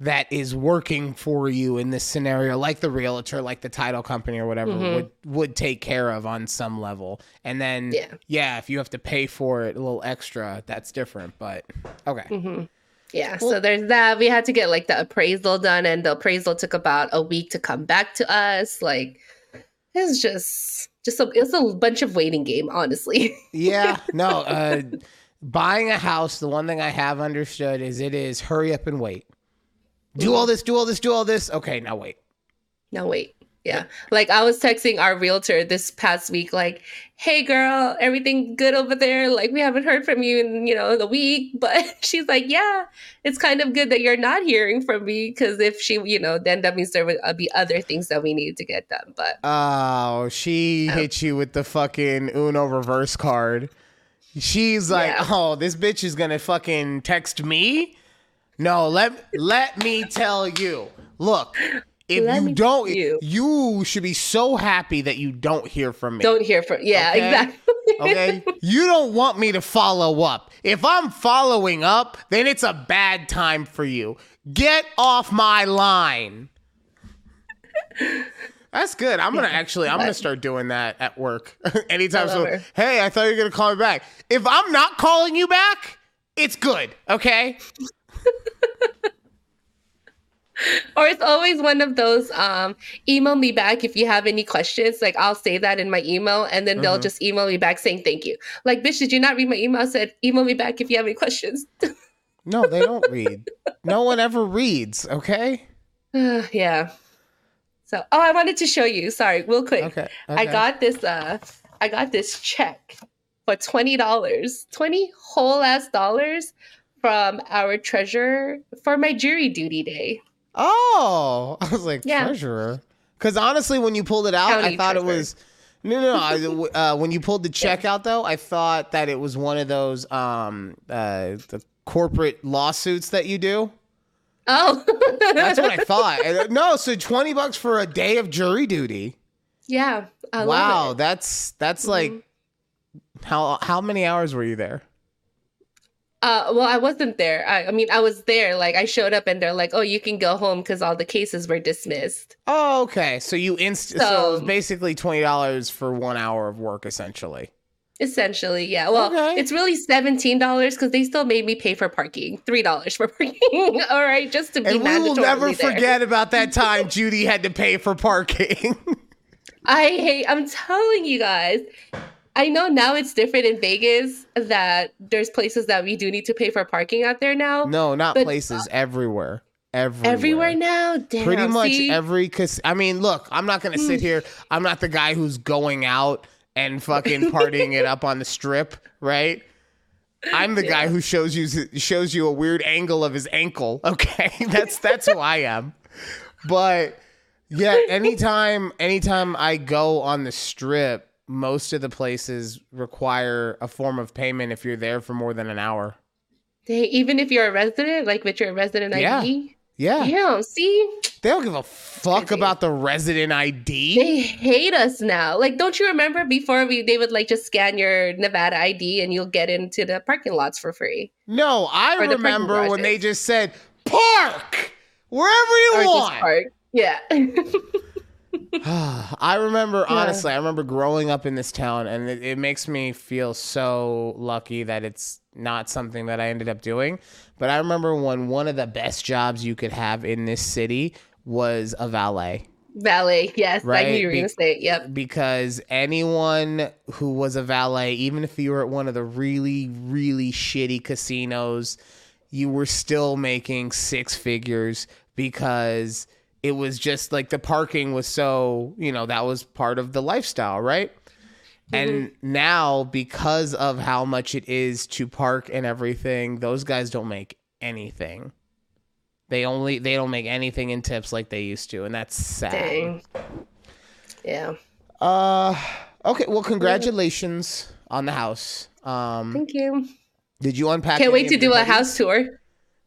that is working for you in this scenario, like the realtor, like the title company or whatever Mhm. would would take care of on some level. And then Yeah. yeah, if you have to pay for it a little extra, that's different. But okay. hmm Yeah. Well- so there's that. We had to get like the appraisal done, and the appraisal took about a week to come back to us. Like, it's just just a, it's a bunch of waiting game, honestly. Yeah, no, uh buying a house, the one thing I have understood is it is hurry up and wait. Do all this, do all this, do all this. Okay, now wait. Now wait. Yeah. Like I was texting our realtor this past week, like, hey girl, everything good over there? Like we haven't heard from you in, you know, the week. But she's like, Yeah, it's kind of good that you're not hearing from me because if she, you know, then that means there would uh, be other things that we need to get done. But Oh, she Oh. hit you with the fucking Uno reverse card. She's like, Yeah. "Oh, this bitch is gonna fucking text me." No, let let me tell you. Look, if Let you don't, you. you should be so happy that you don't hear from me. don't hear from yeah, Okay. exactly. okay, you don't want me to follow up. If I'm following up, then it's a bad time for you. Get off my line. That's good. I'm gonna actually, I'm gonna start doing that at work. Anytime so, her. hey, I thought you were gonna call me back. If I'm not calling you back, it's good. Okay. Or it's always one of those um email me back if you have any questions like i'll say that in my email and then they'll Mhm. just email me back saying thank you like bitch did you not read my email I said email me back if you have any questions No, they don't read. No one ever reads. Okay. yeah so oh i wanted to show you sorry real quick Okay. i got this uh i got this check for $20 20 whole ass dollars from our treasurer for my jury duty day Oh, I was like Yeah. treasurer. Because honestly, when you pulled it out, I County thought it was no, no. no. I, uh, when you pulled the check out, though, I thought that it was one of those um uh the corporate lawsuits that you do. oh That's what I thought. No, so twenty bucks for a day of jury duty. yeah I wow, that's that's Mhm. like how how many hours were you there? Uh, well, I wasn't there. I, I mean, I was there. Like, I showed up, and they're like, "Oh, you can go home because all the cases were dismissed." Oh, okay. So you inst. So, it was basically twenty dollars for one hour of work, essentially. Essentially, yeah. Well, Okay. it's really seventeen dollars because they still made me pay for parking, three dollars for parking. all right, just to be And we will never there. forget about that time Judy had to pay for parking. I hate. I'm telling you guys. I know now it's different in Vegas that there's places that we do need to pay for parking out there now. no, not places. Everywhere. Everywhere. Everywhere now, damn. Pretty much see? every. Cause I mean, look, I'm not gonna sit hmm. here. I'm not the guy who's going out and fucking partying it up on the strip, right? I'm the guy who shows you shows you a weird angle of his ankle. Okay, that's that's who I am. But yeah, anytime anytime I go on the strip, most of the places require a form of payment if you're there for more than an hour. They, even if you're a resident, like with your resident Yeah. ID. Yeah. Yeah. See, They don't give a fuck about the resident ID. they hate us now. Like, don't you remember before we they would like just scan your Nevada ID and you'll get into the parking lots for free, no, I Or the remember when they just said park wherever you or want. park. Yeah. I remember Yeah. honestly, I remember growing up in this town, and it, it makes me feel so lucky that it's not something that I ended up doing. But I remember when one of the best jobs you could have in this city was a valet. Valet. Yes, I Right, knew you were be- gonna say it. Yep. because anyone who was a valet, even if you were at one of the really, really shitty casinos, you were still making six figures because it was just like the parking was so, you know, that was part of the lifestyle, right? And now, because of how much it is to park and everything, those guys don't make anything. They only they don't make anything in tips like they used to, and that's sad. Dang. Yeah. Uh, okay. Well, congratulations on the house. Um, Thank you. did you unpack? Can't wait to do a house tour.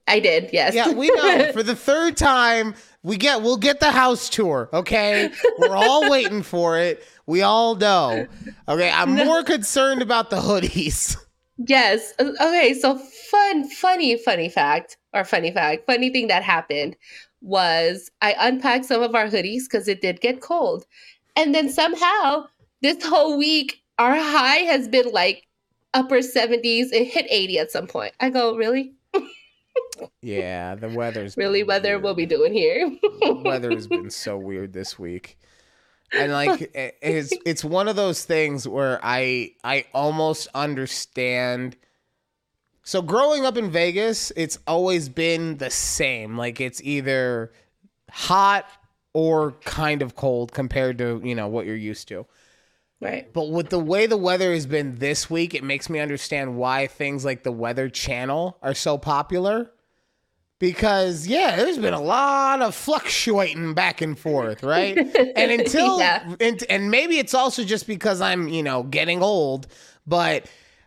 I did. Yes. Yeah, we know. For the third time, we get we'll get the house tour. Okay, we're all waiting for it. We all know. Okay, I'm more concerned about the hoodies. Yes. Okay. So fun, funny, funny fact, or funny fact, funny thing that happened was I unpacked some of our hoodies because it did get cold, and then somehow this whole week our high has been like upper 70s. It hit 80 at some point. I go, really, Yeah, the weather's really, weather weird. will be doing here. Weather has been so weird this week and like it's it's one of those things where i i almost understand so growing up in vegas it's always been the same like it's either hot or kind of cold compared to you know what you're used to right. but with the way the weather has been this week it makes me understand why things like the weather channel are so popular because yeah there's been a lot of fluctuating back and forth right and until Yeah. and, and maybe it's also just because i'm you know getting old but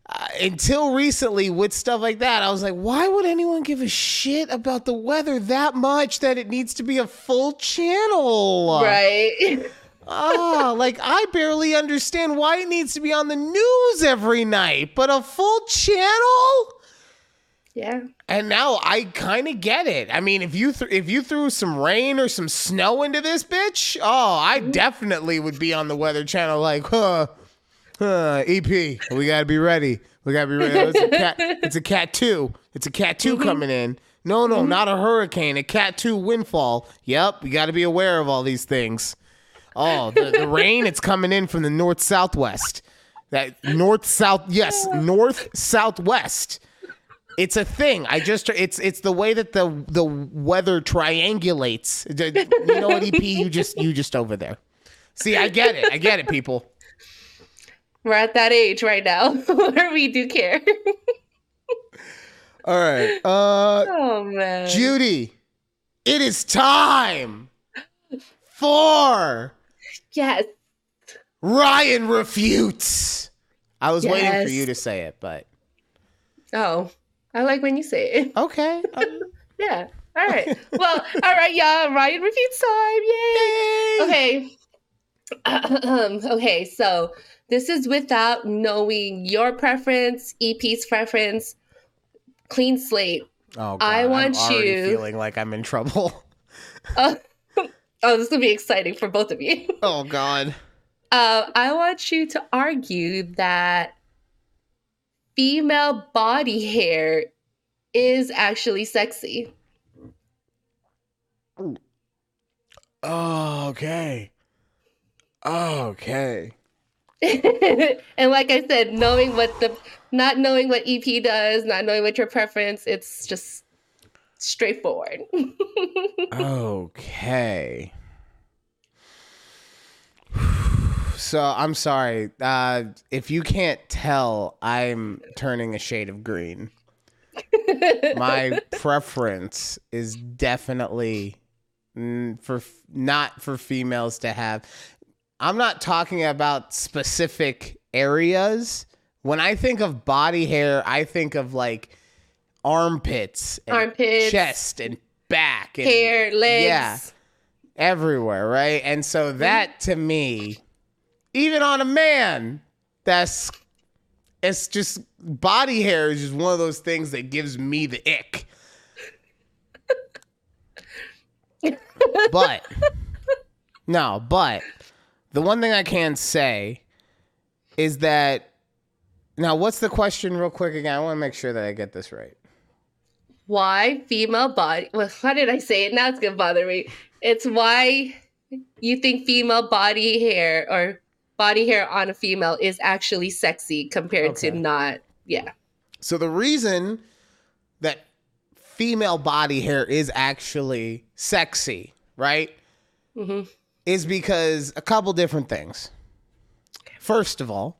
uh, until recently with stuff like that i was like why would anyone give a shit about the weather that much that it needs to be a full channel Right. Ah, like I barely understand why it needs to be on the news every night, but a full channel? yeah. And now I kind of get it. I mean, if you th- if you threw some rain or some snow into this bitch, oh, I mm-hmm. definitely would be on the Weather Channel. Like, huh, huh, EP, we gotta be ready. We gotta be ready. Oh, it's a cat. It's a cat two. It's a cat 2 mm-hmm. coming in. No, no, mm-hmm. not a hurricane. A cat two windfall. Yep, we gotta be aware of all these things. Oh, the, the rain, it's coming in from the north southwest. That north south, yes, north southwest. It's a thing. I just it's it's the way that the the weather triangulates. You know what, EP? You just you just over there. See, I get it. I get it, people. We're at that age right now where we do care. All right, uh, oh man. Judy, it is time for yes. Ryan refutes. I was waiting for you to say it, but Oh, I like when you say it. okay. Um, Yeah. All right. Well, all right, y'all. Ryan refutes time. Yay. yay. Okay. okay. So this is without knowing your preference, EP's preference, clean slate. Oh, God, I want I'm you- feeling like I'm in trouble. Oh, oh, this will be exciting for both of you. Oh God. Uh, I want you to argue that female body hair is actually sexy. Oh, okay. Oh, okay. and like I said, knowing what the not knowing what EP does, not knowing what your preference, it's just straightforward. Okay. So I'm sorry. Uh, if you can't tell, I'm turning a shade of green. My preference is definitely for not for females to have. I'm not talking about specific areas. When I think of body hair, I think of like armpits, and Armpits. chest, and back, and Hair, legs. Yeah. everywhere, right? And so Mm-hmm. that to me, even on a man, that's it's just body hair is just one of those things that gives me the ick. but no, but the one thing I can say is that now what's the question real quick again? I want to make sure that I get this right. Why female body? Well, how did I say it? Now it's gonna bother me. It's why you think female body hair or body hair on a female is actually sexy compared Okay. to not. Yeah. So the reason that female body hair is actually sexy, right? Mm-hmm. Is because a couple different things. First of all,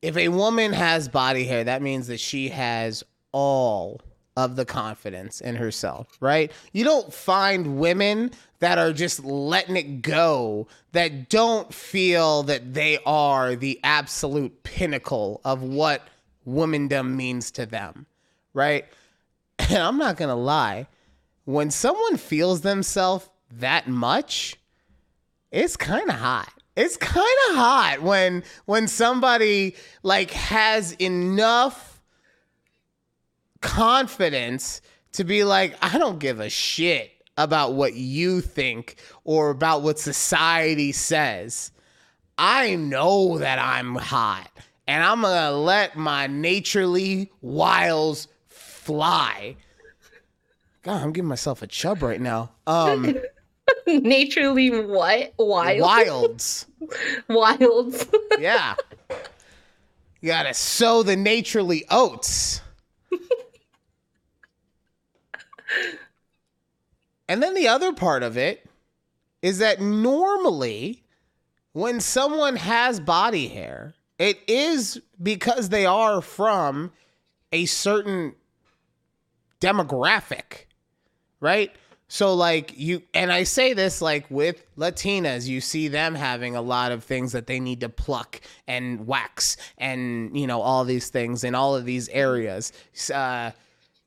if a woman has body hair, that means that she has all of the confidence in herself, right? You don't find women that are just letting it go, that don't feel that they are the absolute pinnacle of what womandom means to them, right? And I'm not gonna lie, when someone feels themselves that much, it's kind of hot. It's kind of hot when when somebody like has enough confidence to be like, I don't give a shit about what you think or about what society says. I know that I'm hot and I'm gonna let my naturally wiles fly. God, I'm giving myself a chub right now. Um, Naturally, what? Wild. wilds. Wilds. Yeah. You gotta sow the naturally oats. And then the other part of it is that normally when someone has body hair, it is because they are from a certain demographic, right? So like you and I say this like with Latinas, you see them having a lot of things that they need to pluck and wax and you know all these things in all of these areas. Uh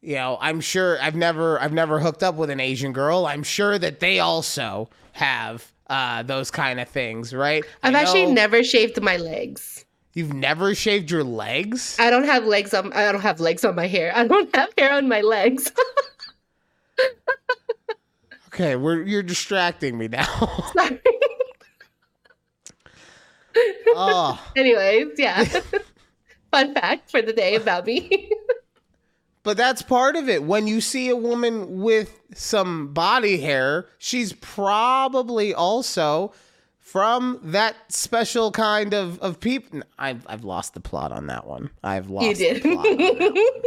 you know, I'm sure I've never I've never hooked up with an Asian girl. I'm sure that they also have uh those kind of things, right? I've I actually never shaved my legs. You've never shaved your legs? I don't have legs on. I don't have legs on my hair. I don't have hair on my legs. Okay, we're you're distracting me now. Sorry. oh. Anyways, yeah. Fun fact for the day about me. But that's part of it. When you see a woman with some body hair, she's probably also from that special kind of, of people. I've, I've lost the plot on that one. I've lost you did. the plot on that one.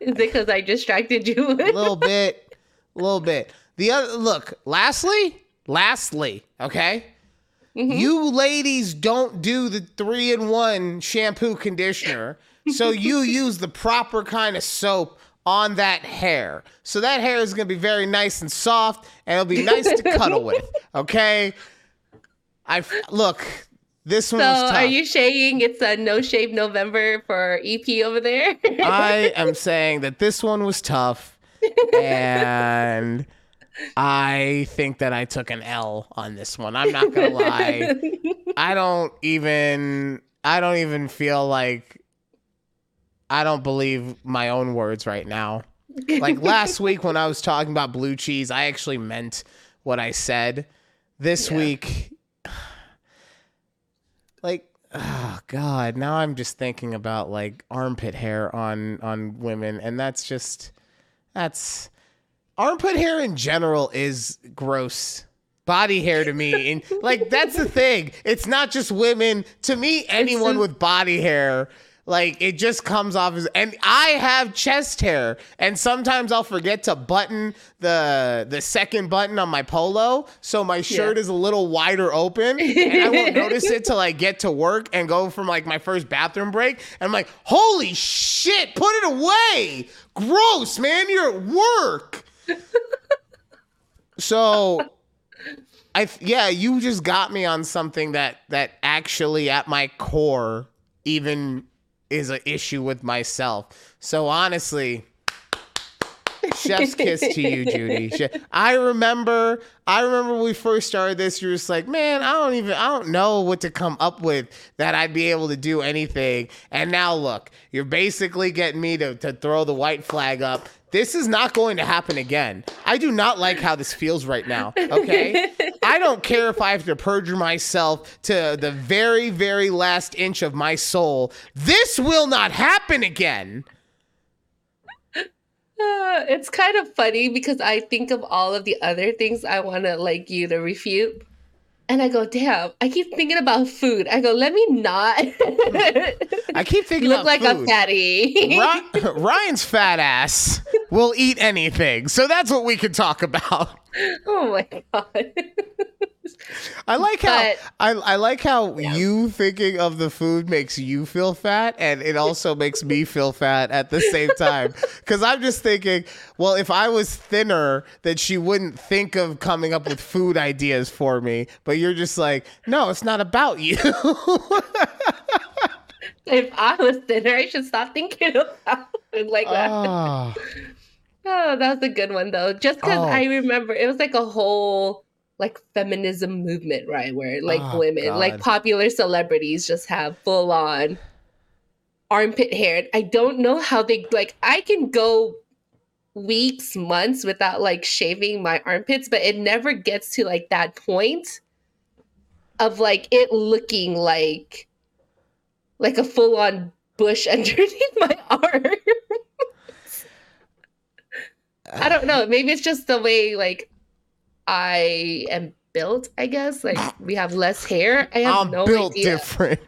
Is it because I distracted you? a little bit, a little bit. The other look. Lastly, lastly, okay. Mm-hmm. You ladies don't do the three in one shampoo conditioner, so you use the proper kind of soap on that hair. So that hair is gonna be very nice and soft, and it'll be nice to cuddle with. Okay. I look. This one so, was tough. are you saying it's a no shave November for EP over there? I am saying that this one was tough, and I think that I took an L on this one. I'm not gonna lie. I don't even. I don't even feel like. I don't believe my own words right now. Like last week when I was talking about blue cheese, I actually meant what I said. This Yeah. week, like oh god now i'm just thinking about like armpit hair on on women and that's just that's armpit hair in general is gross body hair to me and like that's the thing it's not just women to me anyone with body hair like it just comes off as and i have chest hair and sometimes i'll forget to button the the second button on my polo so my shirt Yeah. is a little wider open and i won't notice it till i get to work and go from like my first bathroom break. And i'm like holy shit put it away! Gross man you're at work. So I yeah, you just got me on something that that actually at my core even is an issue with myself. So honestly, chef's kiss to you, Judy. I remember, I remember when we first started this. You were just like, man, I don't even, I don't know what to come up with that I'd be able to do anything. And now look, you're basically getting me to to throw the white flag up. This is not going to happen again. I do not like how this feels right now. Okay. I don't care if I have to perjure myself to the very, very last inch of my soul. This will not happen again. Uh, it's kind of funny because I think of all of the other things I want to like you to refute. And I go, damn, I keep thinking about food. I go, let me not I keep thinking look like food. a fatty. Ryan's fat ass will eat anything. So that's what we can talk about. oh my god. I like how But- I, I like how you thinking of the food makes you feel fat and it also makes me feel fat at the same time cuz I'm just thinking well if I was thinner then she wouldn't think of coming up with food ideas for me but you're just like no it's not about you if I was thinner, I should stop thinking about it like that. Ah. Oh, that was a good one though. Just because Oh. I remember it was like a whole like feminism movement, right? Where like Oh, women, like popular celebrities, just have full on armpit hair. I don't know how they like. I can go weeks, months without like shaving my armpits, but it never gets to like that point of like it looking like like a full on bush underneath my arm. I don't know. Maybe it's just the way like I am built. I guess like we have less hair. I have I'm no built idea. different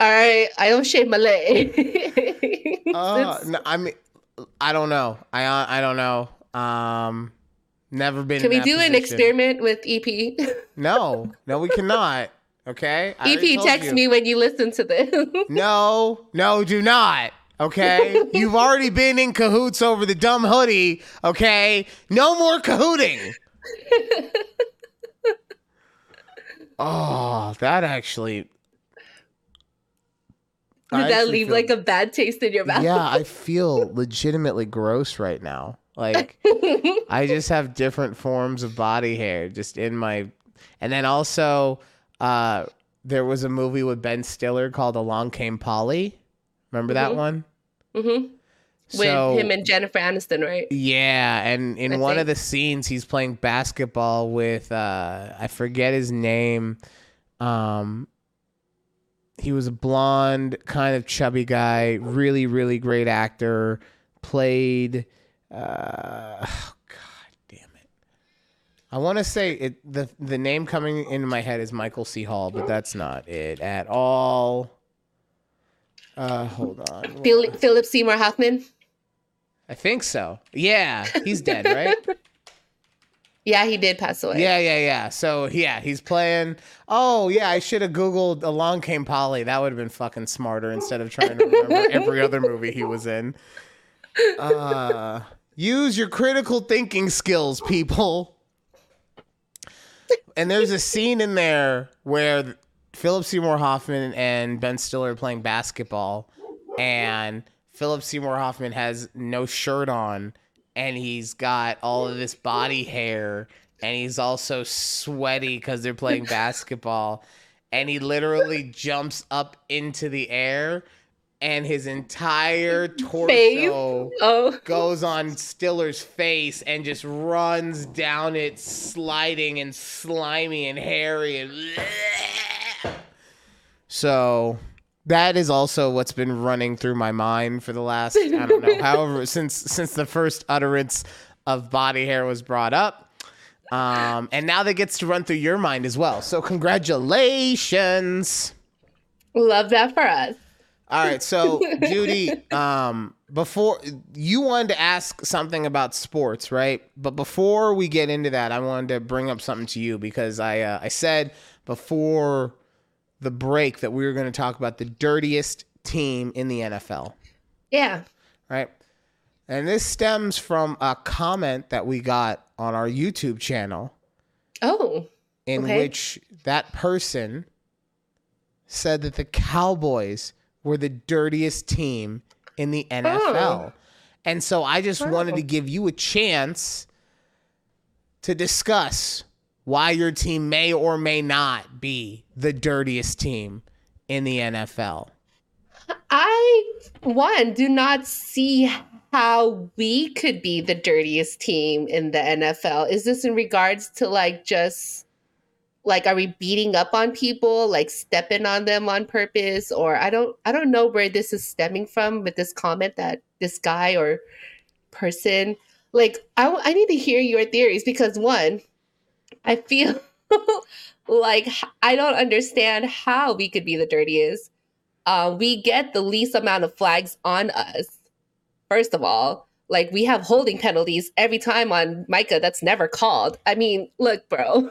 All right, I don't shave my leg. Uh, no, I mean, I don't know. I uh, I don't know. Um, never been. Can we do an experiment with EP? No, no, we cannot. Okay. I EP, text you. me when you listen to this. No, no, do not. Okay. You've already been in cahoots over the dumb hoodie. Okay. No more cahooting. Oh, that actually. Did that leave like a bad taste in your mouth? Yeah, I feel legitimately gross right now. Like I just have different forms of body hair just in my and then also uh there was a movie with Ben Stiller called Along Came Polly. Remember that Mhm. one? hmm With So- him and Jennifer Aniston, right? Yeah, and in I one of the scenes he's playing basketball with uh I forget his name. Um he was a blonde, kind of chubby guy, really really great actor, played uh oh, god damn it. I want to say it the the name coming into my head is Michael C. Hall, but that's not it at all. Uh hold on. Phil- Philip Seymour Hoffman. I think so. Yeah, he's dead, right? Yeah, he did pass away. Yeah, yeah, yeah. So yeah, he's playing. Oh yeah, I should have googled "Along Came Polly." That would have been fucking smarter instead of trying to remember every other movie he was in. Uh, use your critical thinking skills, people. And there's a scene in there where Philip Seymour Hoffman and Ben Stiller are playing basketball, and Philip Seymour Hoffman has no shirt on, and he's got all of this body hair, and he's also sweaty because they're playing basketball, and he literally jumps up into the air, and his entire torso Oh, goes on Stiller's face and just runs down it, sliding and slimy and hairy and. So that is also what's been running through my mind for the last I don't know, however since since the first utterance of body hair was brought up. Um, and now that gets to run through your mind as well. So congratulations. love that for us. All right, so Judy, um, before you wanted to ask something about sports, right? But before we get into that, I wanted to bring up something to you because I uh, I said before the break that we were going to talk about the dirtiest team in the NFL, Yeah. right? And this stems from a comment that we got on our YouTube channel Oh, in Okay. which that person said that the Cowboys were the dirtiest team in the oh. NFL. And so I just wanted Oh. to give you a chance to discuss why your team may or may not be the dirtiest team in the NFL. I one do not see how we could be the dirtiest team in the NFL. Is this in regards to like just like are we beating up on people, like stepping on them on purpose or I don't I don't know where this is stemming from with this comment that this guy or person like I, I need to hear your theories because one I feel like I don't understand how we could be the dirtiest uh, we get the least amount of flags on us. First of all, like we have holding penalties every time on Micah that's never called. I mean, look, bro.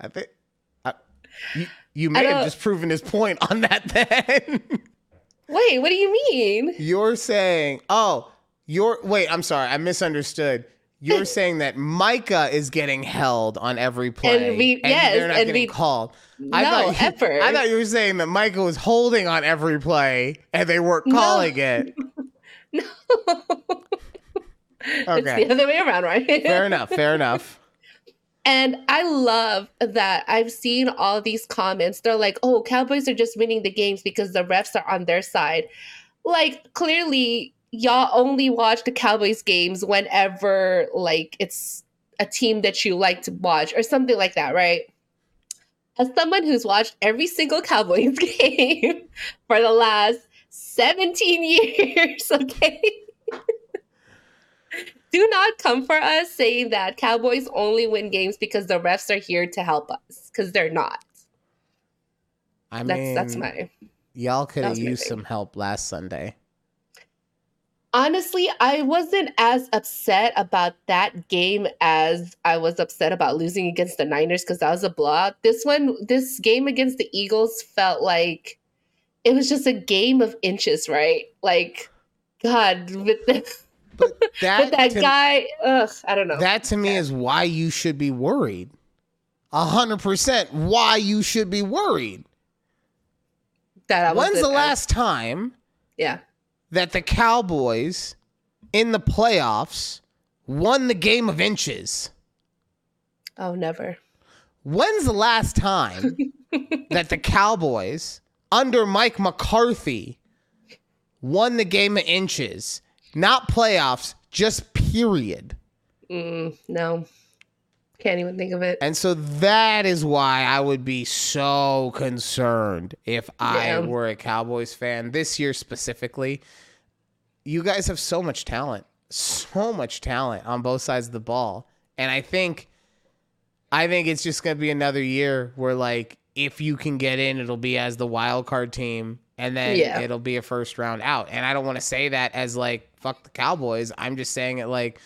I think I, you, you may have just proven his point on that then. Wait, what do you mean? You're saying, oh, you're wait, I'm sorry, I misunderstood. You're saying that Micah is getting held on every play, we- yes, they're not and getting we- called. No, thought you, ever. I thought you were saying that Micah was holding on every play and they weren't No. calling it. No. okay. It's the other way around, right? fair enough. Fair enough. And I love that I've seen all these comments. They're like, oh, Cowboys are just winning the games because the refs are on their side. Like, clearly, y'all only watch the Cowboys games whenever, like, it's a team that you like to watch or something like that, right? As someone who's watched every single Cowboys game for the last 17 years, okay? Do not come for us saying that Cowboys only win games because the refs are here to help us, because they're not. I That's mean, that's my y'all could have used some help last Sunday. Honestly, I wasn't as upset about that game as I was upset about losing against the Niners because that was a blowout. This one, this game against the Eagles felt like it was just a game of inches, right? Like, God, with the, But that, with that to- guy, ugh, I don't know. that to me is why you should be worried. A hundred percent why you should be worried. that I When's the last time Yeah. That the Cowboys in the playoffs won the game of inches? Oh, never. When's the last time that the Cowboys under Mike McCarthy won the game of inches? Not playoffs, just period. Mm, no. Can't even think of it. And so that is why I would be so concerned if I Yeah. were a Cowboys fan this year specifically. You guys have so much talent, so much talent on both sides of the ball. And I think I think it's just going to be another year where like if you can get in it'll be as the wild card team and then Yeah. it'll be a first round out. And I don't want to say that as like fuck the Cowboys. I'm just saying it like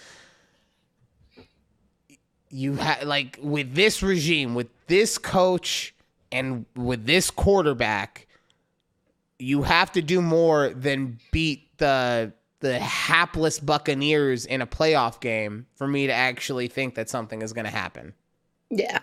you have like with this regime, with this coach, and with this quarterback, you have to do more than beat the the hapless Buccaneers in a playoff game for me to actually think that something is going to happen. Yeah.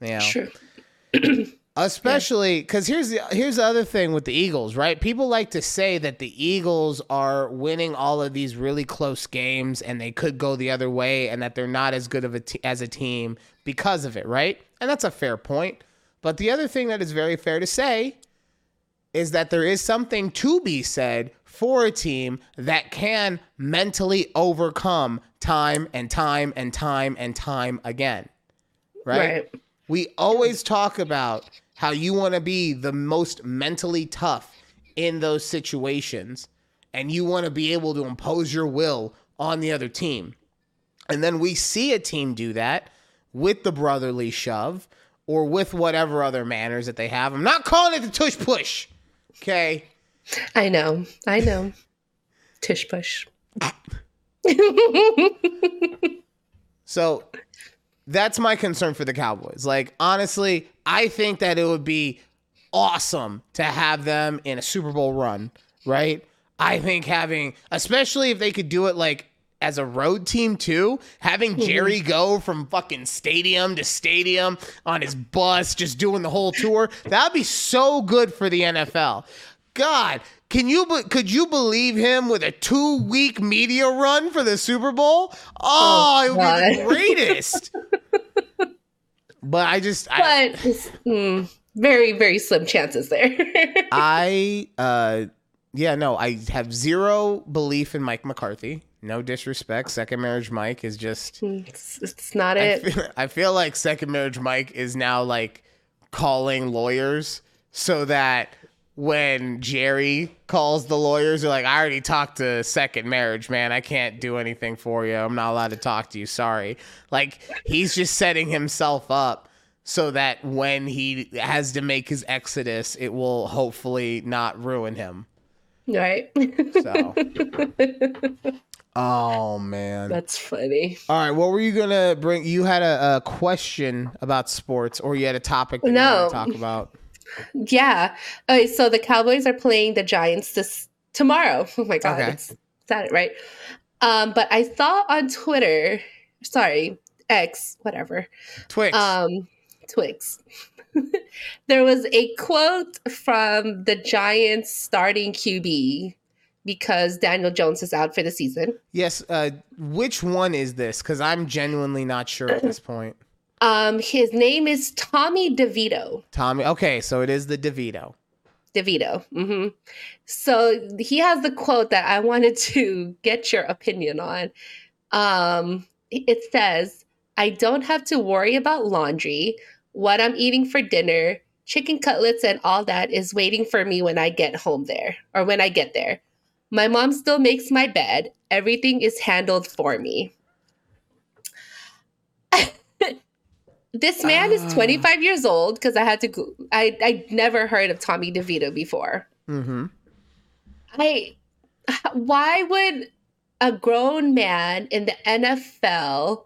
You know? True. Especially because here's the here's the other thing with the Eagles, right? People like to say that the Eagles are winning all of these really close games, and they could go the other way, and that they're not as good of a t- as a team because of it, right? And that's a fair point. But the other thing that is very fair to say is that there is something to be said for a team that can mentally overcome time and time and time and time again, right? Right. We always talk about how you want to be the most mentally tough in those situations and you want to be able to impose your will on the other team. And then we see a team do that with the brotherly shove or with whatever other manners that they have. I'm not calling it the tush push. Okay. I know. I know. Tush push. So that's my concern for the Cowboys. Like, honestly, I think that it would be awesome to have them in a Super Bowl run, right? I think having, especially if they could do it like as a road team too, having Mhm. Jerry go from fucking stadium to stadium on his bus, just doing the whole tour, that'd be so good for the NFL. God, can you could you believe him with a two week media run for the Super Bowl? Oh, Oh, it would be the greatest. but I just I, But mm, very, very slim chances there. I uh yeah, no, I have zero belief in Mike McCarthy. No disrespect. Second marriage Mike is just it's, it's not I it. feel, I feel like second marriage Mike is now like calling lawyers so that when Jerry calls the lawyers, they're like, I already talked to second marriage, man. I can't do anything for you. I'm not allowed to talk to you. Sorry. Like he's just setting himself up so that when he has to make his exodus, it will hopefully not ruin him. right. So Oh man. That's funny. All right, what were you gonna bring? You had a, a question about sports, or you had a topic that you No. want to talk about. Yeah. Okay, so the Cowboys are playing the Giants this tomorrow. Oh my god, Okay. it's Saturday, right? Um, but I saw on Twitter, sorry, X, whatever, Twix. um, Twix. there was a quote from the Giants starting QB because Daniel Jones is out for the season. yes. Uh, which one is this? Because I'm genuinely not sure at this point. Um, his name is Tommy DeVito. Tommy. Okay, so it is the DeVito. DeVito. hmm So he has the quote that I wanted to get your opinion on. Um, it says, I don't have to worry about laundry, what I'm eating for dinner, chicken cutlets, and all that is waiting for me when I get home there or when I get there. My mom still makes my bed. Everything is handled for me. This man is Ah. 25 years old because I had to go. I I never heard of Tommy DeVito before. Mm-hmm. I why would a grown man in the NFL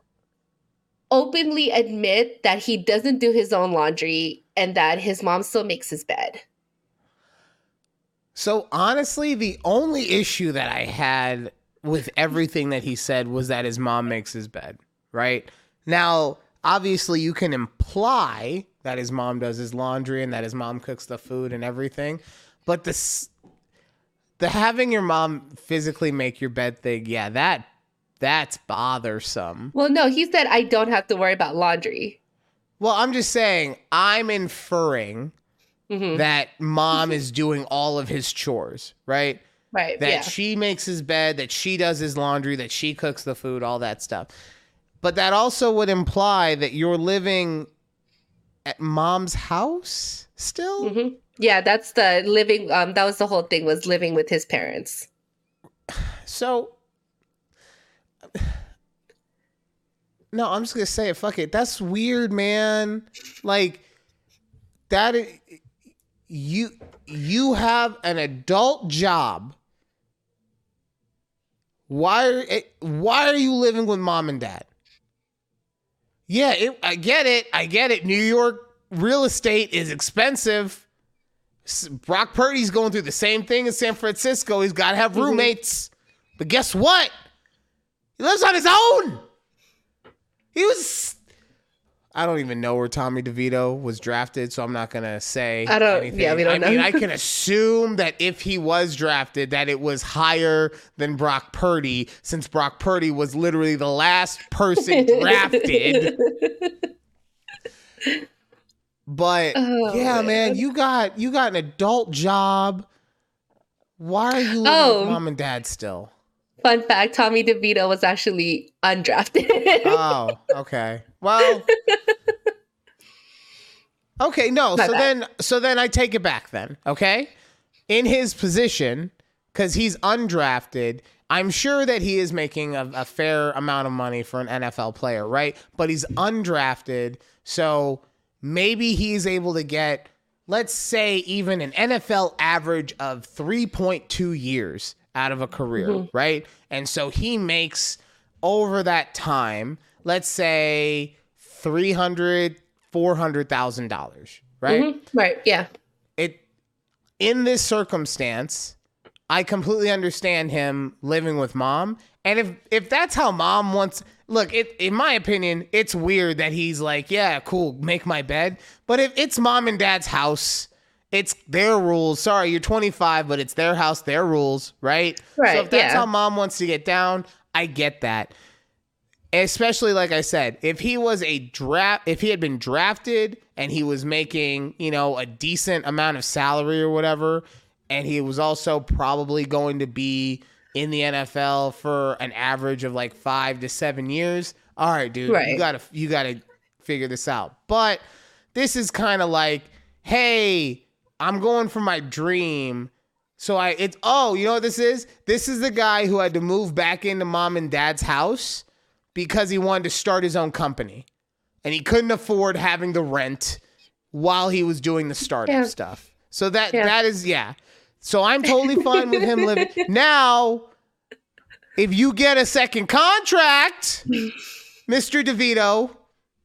openly admit that he doesn't do his own laundry and that his mom still makes his bed? So honestly, the only issue that I had with everything that he said was that his mom makes his bed, right? Now, obviously you can imply that his mom does his laundry and that his mom cooks the food and everything, but this the having your mom physically make your bed thing, yeah, that that's bothersome. Well, no, he said I don't have to worry about laundry. Well, I'm just saying, I'm inferring Mhm. that mom is doing all of his chores, right? Right. that yeah. she makes his bed, that she does his laundry, that she cooks the food, all that stuff. But that also would imply that you're living at mom's house still? hmm Yeah, that's the living. Um, that was the whole thing was living with his parents. So No, I'm just going to say it. Fuck it. That's weird, man. Like that you you have an adult job. Why are why are you living with mom and dad? Yeah, it, I get it. I get it. New York real estate is expensive. Brock Purdy's going through the same thing in San Francisco. He's got to have Mhm. roommates. But guess what? He lives on his own. He was. I don't even know where Tommy DeVito was drafted, so I'm not gonna say. I don't- Anything. yeah, we don't I mean. I can assume that if he was drafted, that it was higher than Brock Purdy, since Brock Purdy was literally the last person drafted. But Oh, yeah, man. man. you got you got an adult job. Why are you Oh. with mom and dad still? Fun fact: Tommy DeVito was actually undrafted. oh, okay. Well, okay. No. My so bad. then, so then I take it back. Then, okay. In his position, because he's undrafted, I'm sure that he is making a, a fair amount of money for an NFL player, right? But he's undrafted, so maybe he's able to get, let's say, even an NFL average of 3.2 years out of a career, right? And so he makes over that time, let's say, three hundred, four hundred thousand dollars, right? Mhm. Right. Yeah. it in this circumstance i completely understand him living with mom And if if that's how mom wants look, it in my opinion, it's weird that he's like, yeah, cool, make my bed. But if it's mom and dad's house, it's their rules. Sorry, you're 25, but it's their house, their rules, right? Right, So if that's yeah. how mom wants to get down, I get that. Especially like I said, if he was a draft, if he had been drafted and he was making, you know, a decent amount of salary or whatever, and he was also probably going to be in the NFL for an average of like five to seven years. All right, dude, you gotta you gotta figure this out. But this is kind of like, hey, I'm going for my dream. So I it's oh, you know what this is? This is the guy who had to move back into mom and dad's house because he wanted to start his own company. And he couldn't afford having the rent while he was doing the startup Yeah. stuff. So that Yeah. that is yeah. So I'm totally fine with him living. Now, if you get a second contract, Mr. DeVito,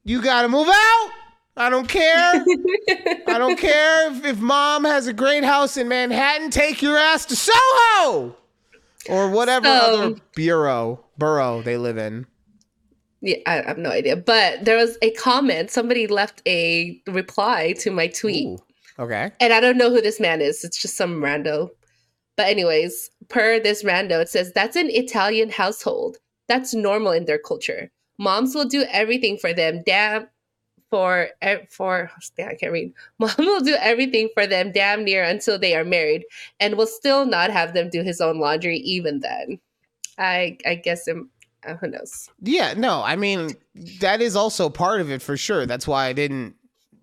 you got to move out. I don't care. I don't care if, if mom has a great house in Manhattan, take your ass to Soho or whatever So- other bureau, borough they live in. Yeah, I have no idea. But there was a comment. Somebody left a reply to my tweet. Ooh, okay. And I don't know who this man is. It's just some rando. But anyways, per this rando, it says that's an Italian household. That's normal in their culture. Moms will do everything for them. Damn for for I can't read. Mom will do everything for them damn near until they are married and will still not have them do his own laundry even then. I I guess um, uh, who knows. Yeah, no, I mean that is also part of it for sure. That's why I didn't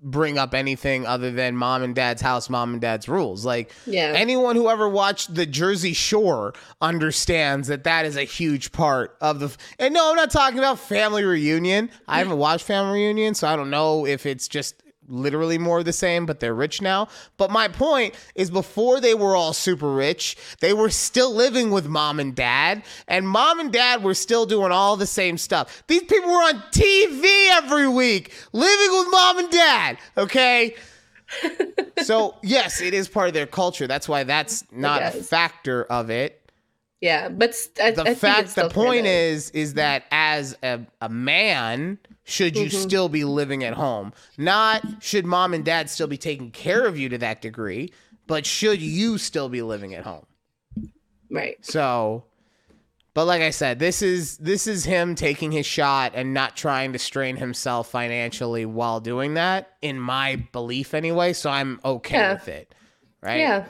bring up anything other than mom and dad's house, mom and dad's rules. Like Yeah. anyone who ever watched the Jersey Shore understands that that is a huge part of the. And no, I'm not talking about Family Reunion. I haven't watched Family Reunion, so I don't know if it's just literally more the same, but they're rich now. But my point is before they were all super rich, they were still living with mom and dad, and mom and dad were still doing all the same stuff. These people were on TV every week, living with mom and dad, okay? so, yes, it is part of their culture. That's why that's not a factor of it yeah, but I, I the it's fact the point is is that as a, a man should you Mm-hmm. still be living at home not should mom and dad still be taking care of you to that degree but should you still be living at home right. so but like i said this is this is him taking his shot and not trying to strain himself financially while doing that in my belief anyway so i'm okay Yeah. with it right Yeah.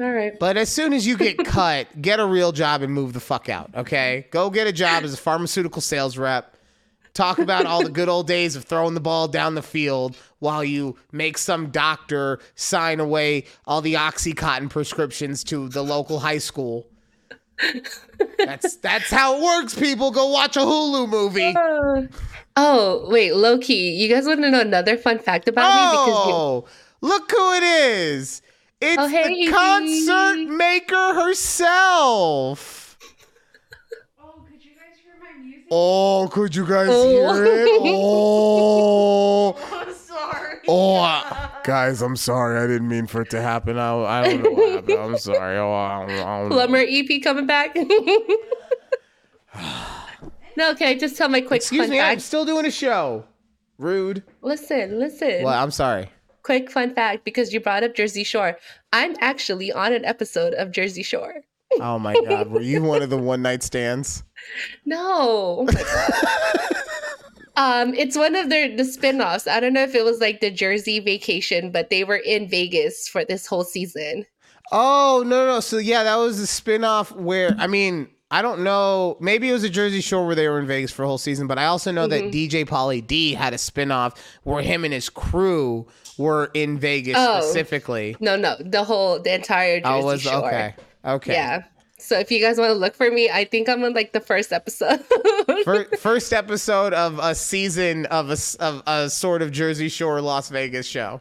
All right. but as soon as you get cut, get a real job and move the fuck out, okay? Go get a job as a pharmaceutical sales rep. Talk about all the good old days of throwing the ball down the field while you make some doctor sign away all the Oxycontin prescriptions to the local high school. That's that's how it works, people. Go watch a Hulu movie. Uh, oh, wait, low key. You guys want to know another fun fact about me? Because you, Oh, look who it is. Oh, it's Oh, hey, the concert maker herself. Oh, could you guys hear my music? Oh, could you guys Oh. hear it? Oh, I'm sorry. oh, I- guys, I'm sorry. I didn't mean for it to happen. I, I don't know what happened. I'm sorry. Oh, I don't, I don't know. Plumber EP coming back. no, can I just tell my quick Excuse fun me, I'm still doing a show. Rude. Listen, listen. Well, I'm sorry. Quick fun fact because you brought up Jersey Shore. I'm actually on an episode of Jersey Shore. Oh my God, were you one of the one night stands? No. um, it's one of their the spin-offs. I don't know if it was like the Jersey vacation, but they were in Vegas for this whole season. Oh no, no. So yeah, that was a spin-off where I mean, I don't know. Maybe it was a Jersey Shore where they were in Vegas for a whole season, but I also know Mm-hmm. that DJ Pauly D had a spin-off where him and his crew were in Vegas Oh. specifically. No, no, the whole the entire oh, Jersey Oh, was Shore. okay. Okay. Yeah. So if you guys want to look for me, I think I'm on like the first episode. Fir- First episode of a season of a, of a sort of Jersey Shore Las Vegas show.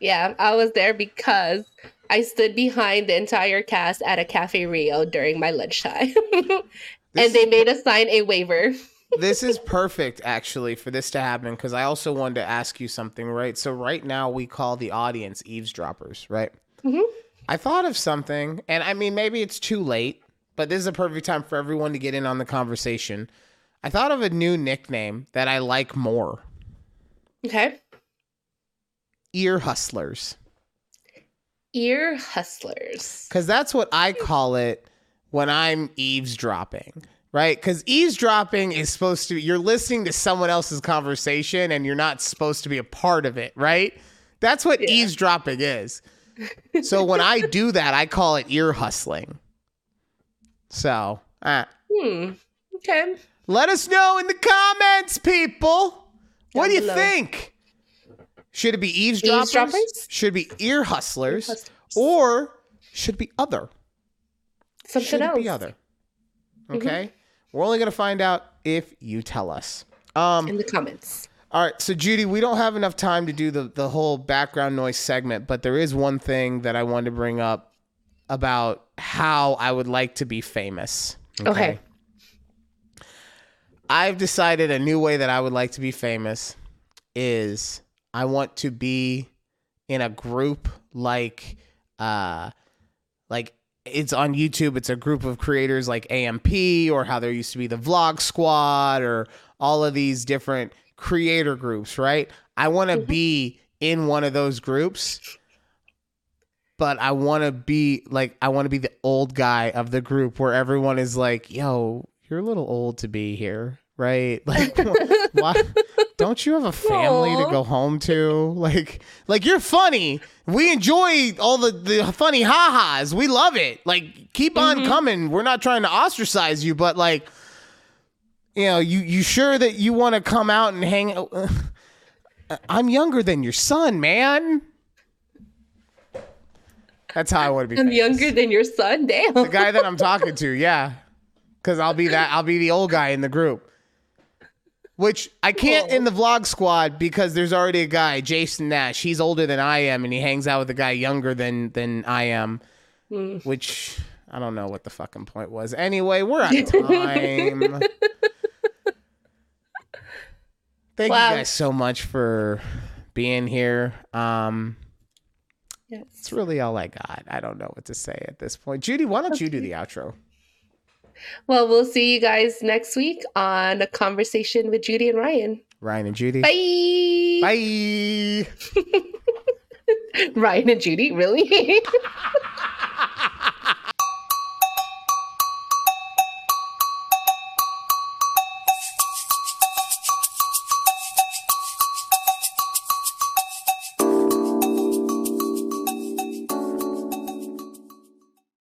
yeah, I was there because I stood behind the entire cast at a Cafe Rio during my lunchtime. and they made us sign a waiver. This is perfect actually for this to happen because I also wanted to ask you something, right? So right now we call the audience eavesdroppers, right? Mhm. I thought of something, and I mean maybe it's too late, but this is a perfect time for everyone to get in on the conversation. I thought of a new nickname that I like more Okay. Ear Hustlers. Ear hustlers. Because that's what I call it when I'm eavesdropping, right? Because eavesdropping is supposed to, you're listening to someone else's conversation and you're not supposed to be a part of it, right? That's what Yeah. eavesdropping is. So when I do that, I call it ear hustling. So, uh, Hmm. Okay. let us know in the comments, people. what Down do you below. think? Should it be eavesdroppers? Eavesdroppers? Should it be ear hustlers? hustlers. Or should it be other? Something should else. be other? Okay. We're only gonna find out if you tell us. Um In the comments. all right, so Judy, we don't have enough time to do the the whole background noise segment, but there is one thing that I wanted to bring up about how I would like to be famous. Okay. I've decided a new way that I would like to be famous is I want to be in a group like uh like it's on YouTube it's a group of creators like AMP or how there used to be the vlog squad or all of these different creator groups, right? I want to be in one of those groups but I want to be like I want to be the old guy of the group where everyone is like, "Yo, you're a little old to be here." Right? Like why don't you have a family to go home to? Like like you're funny. We enjoy all the the funny ha-has. We love it. Like keep on mm-hmm. coming. We're not trying to ostracize you, but like you know, you you sure that you want to come out and hang out I'm younger than your son, man. That's how I want to be. I'm famous. younger than your son. Damn. The guy that I'm talking to, yeah. Cause I'll be that I'll be the old guy in the group. Which I can't in the vlog squad because there's already a guy, Jason Nash. He's older than I am and he hangs out with a guy younger than than I am. Hmm. Which I don't know what the fucking point was. Anyway, we're out of time. Thank Wow. you guys so much for being here. Um Yes. it's really all I got. I don't know what to say at this point. Judy, why don't you do the outro? Well, we'll see you guys next week on a conversation with Judy and Ryan. Ryan and Judy. Bye. Bye. Ryan and Judy, really?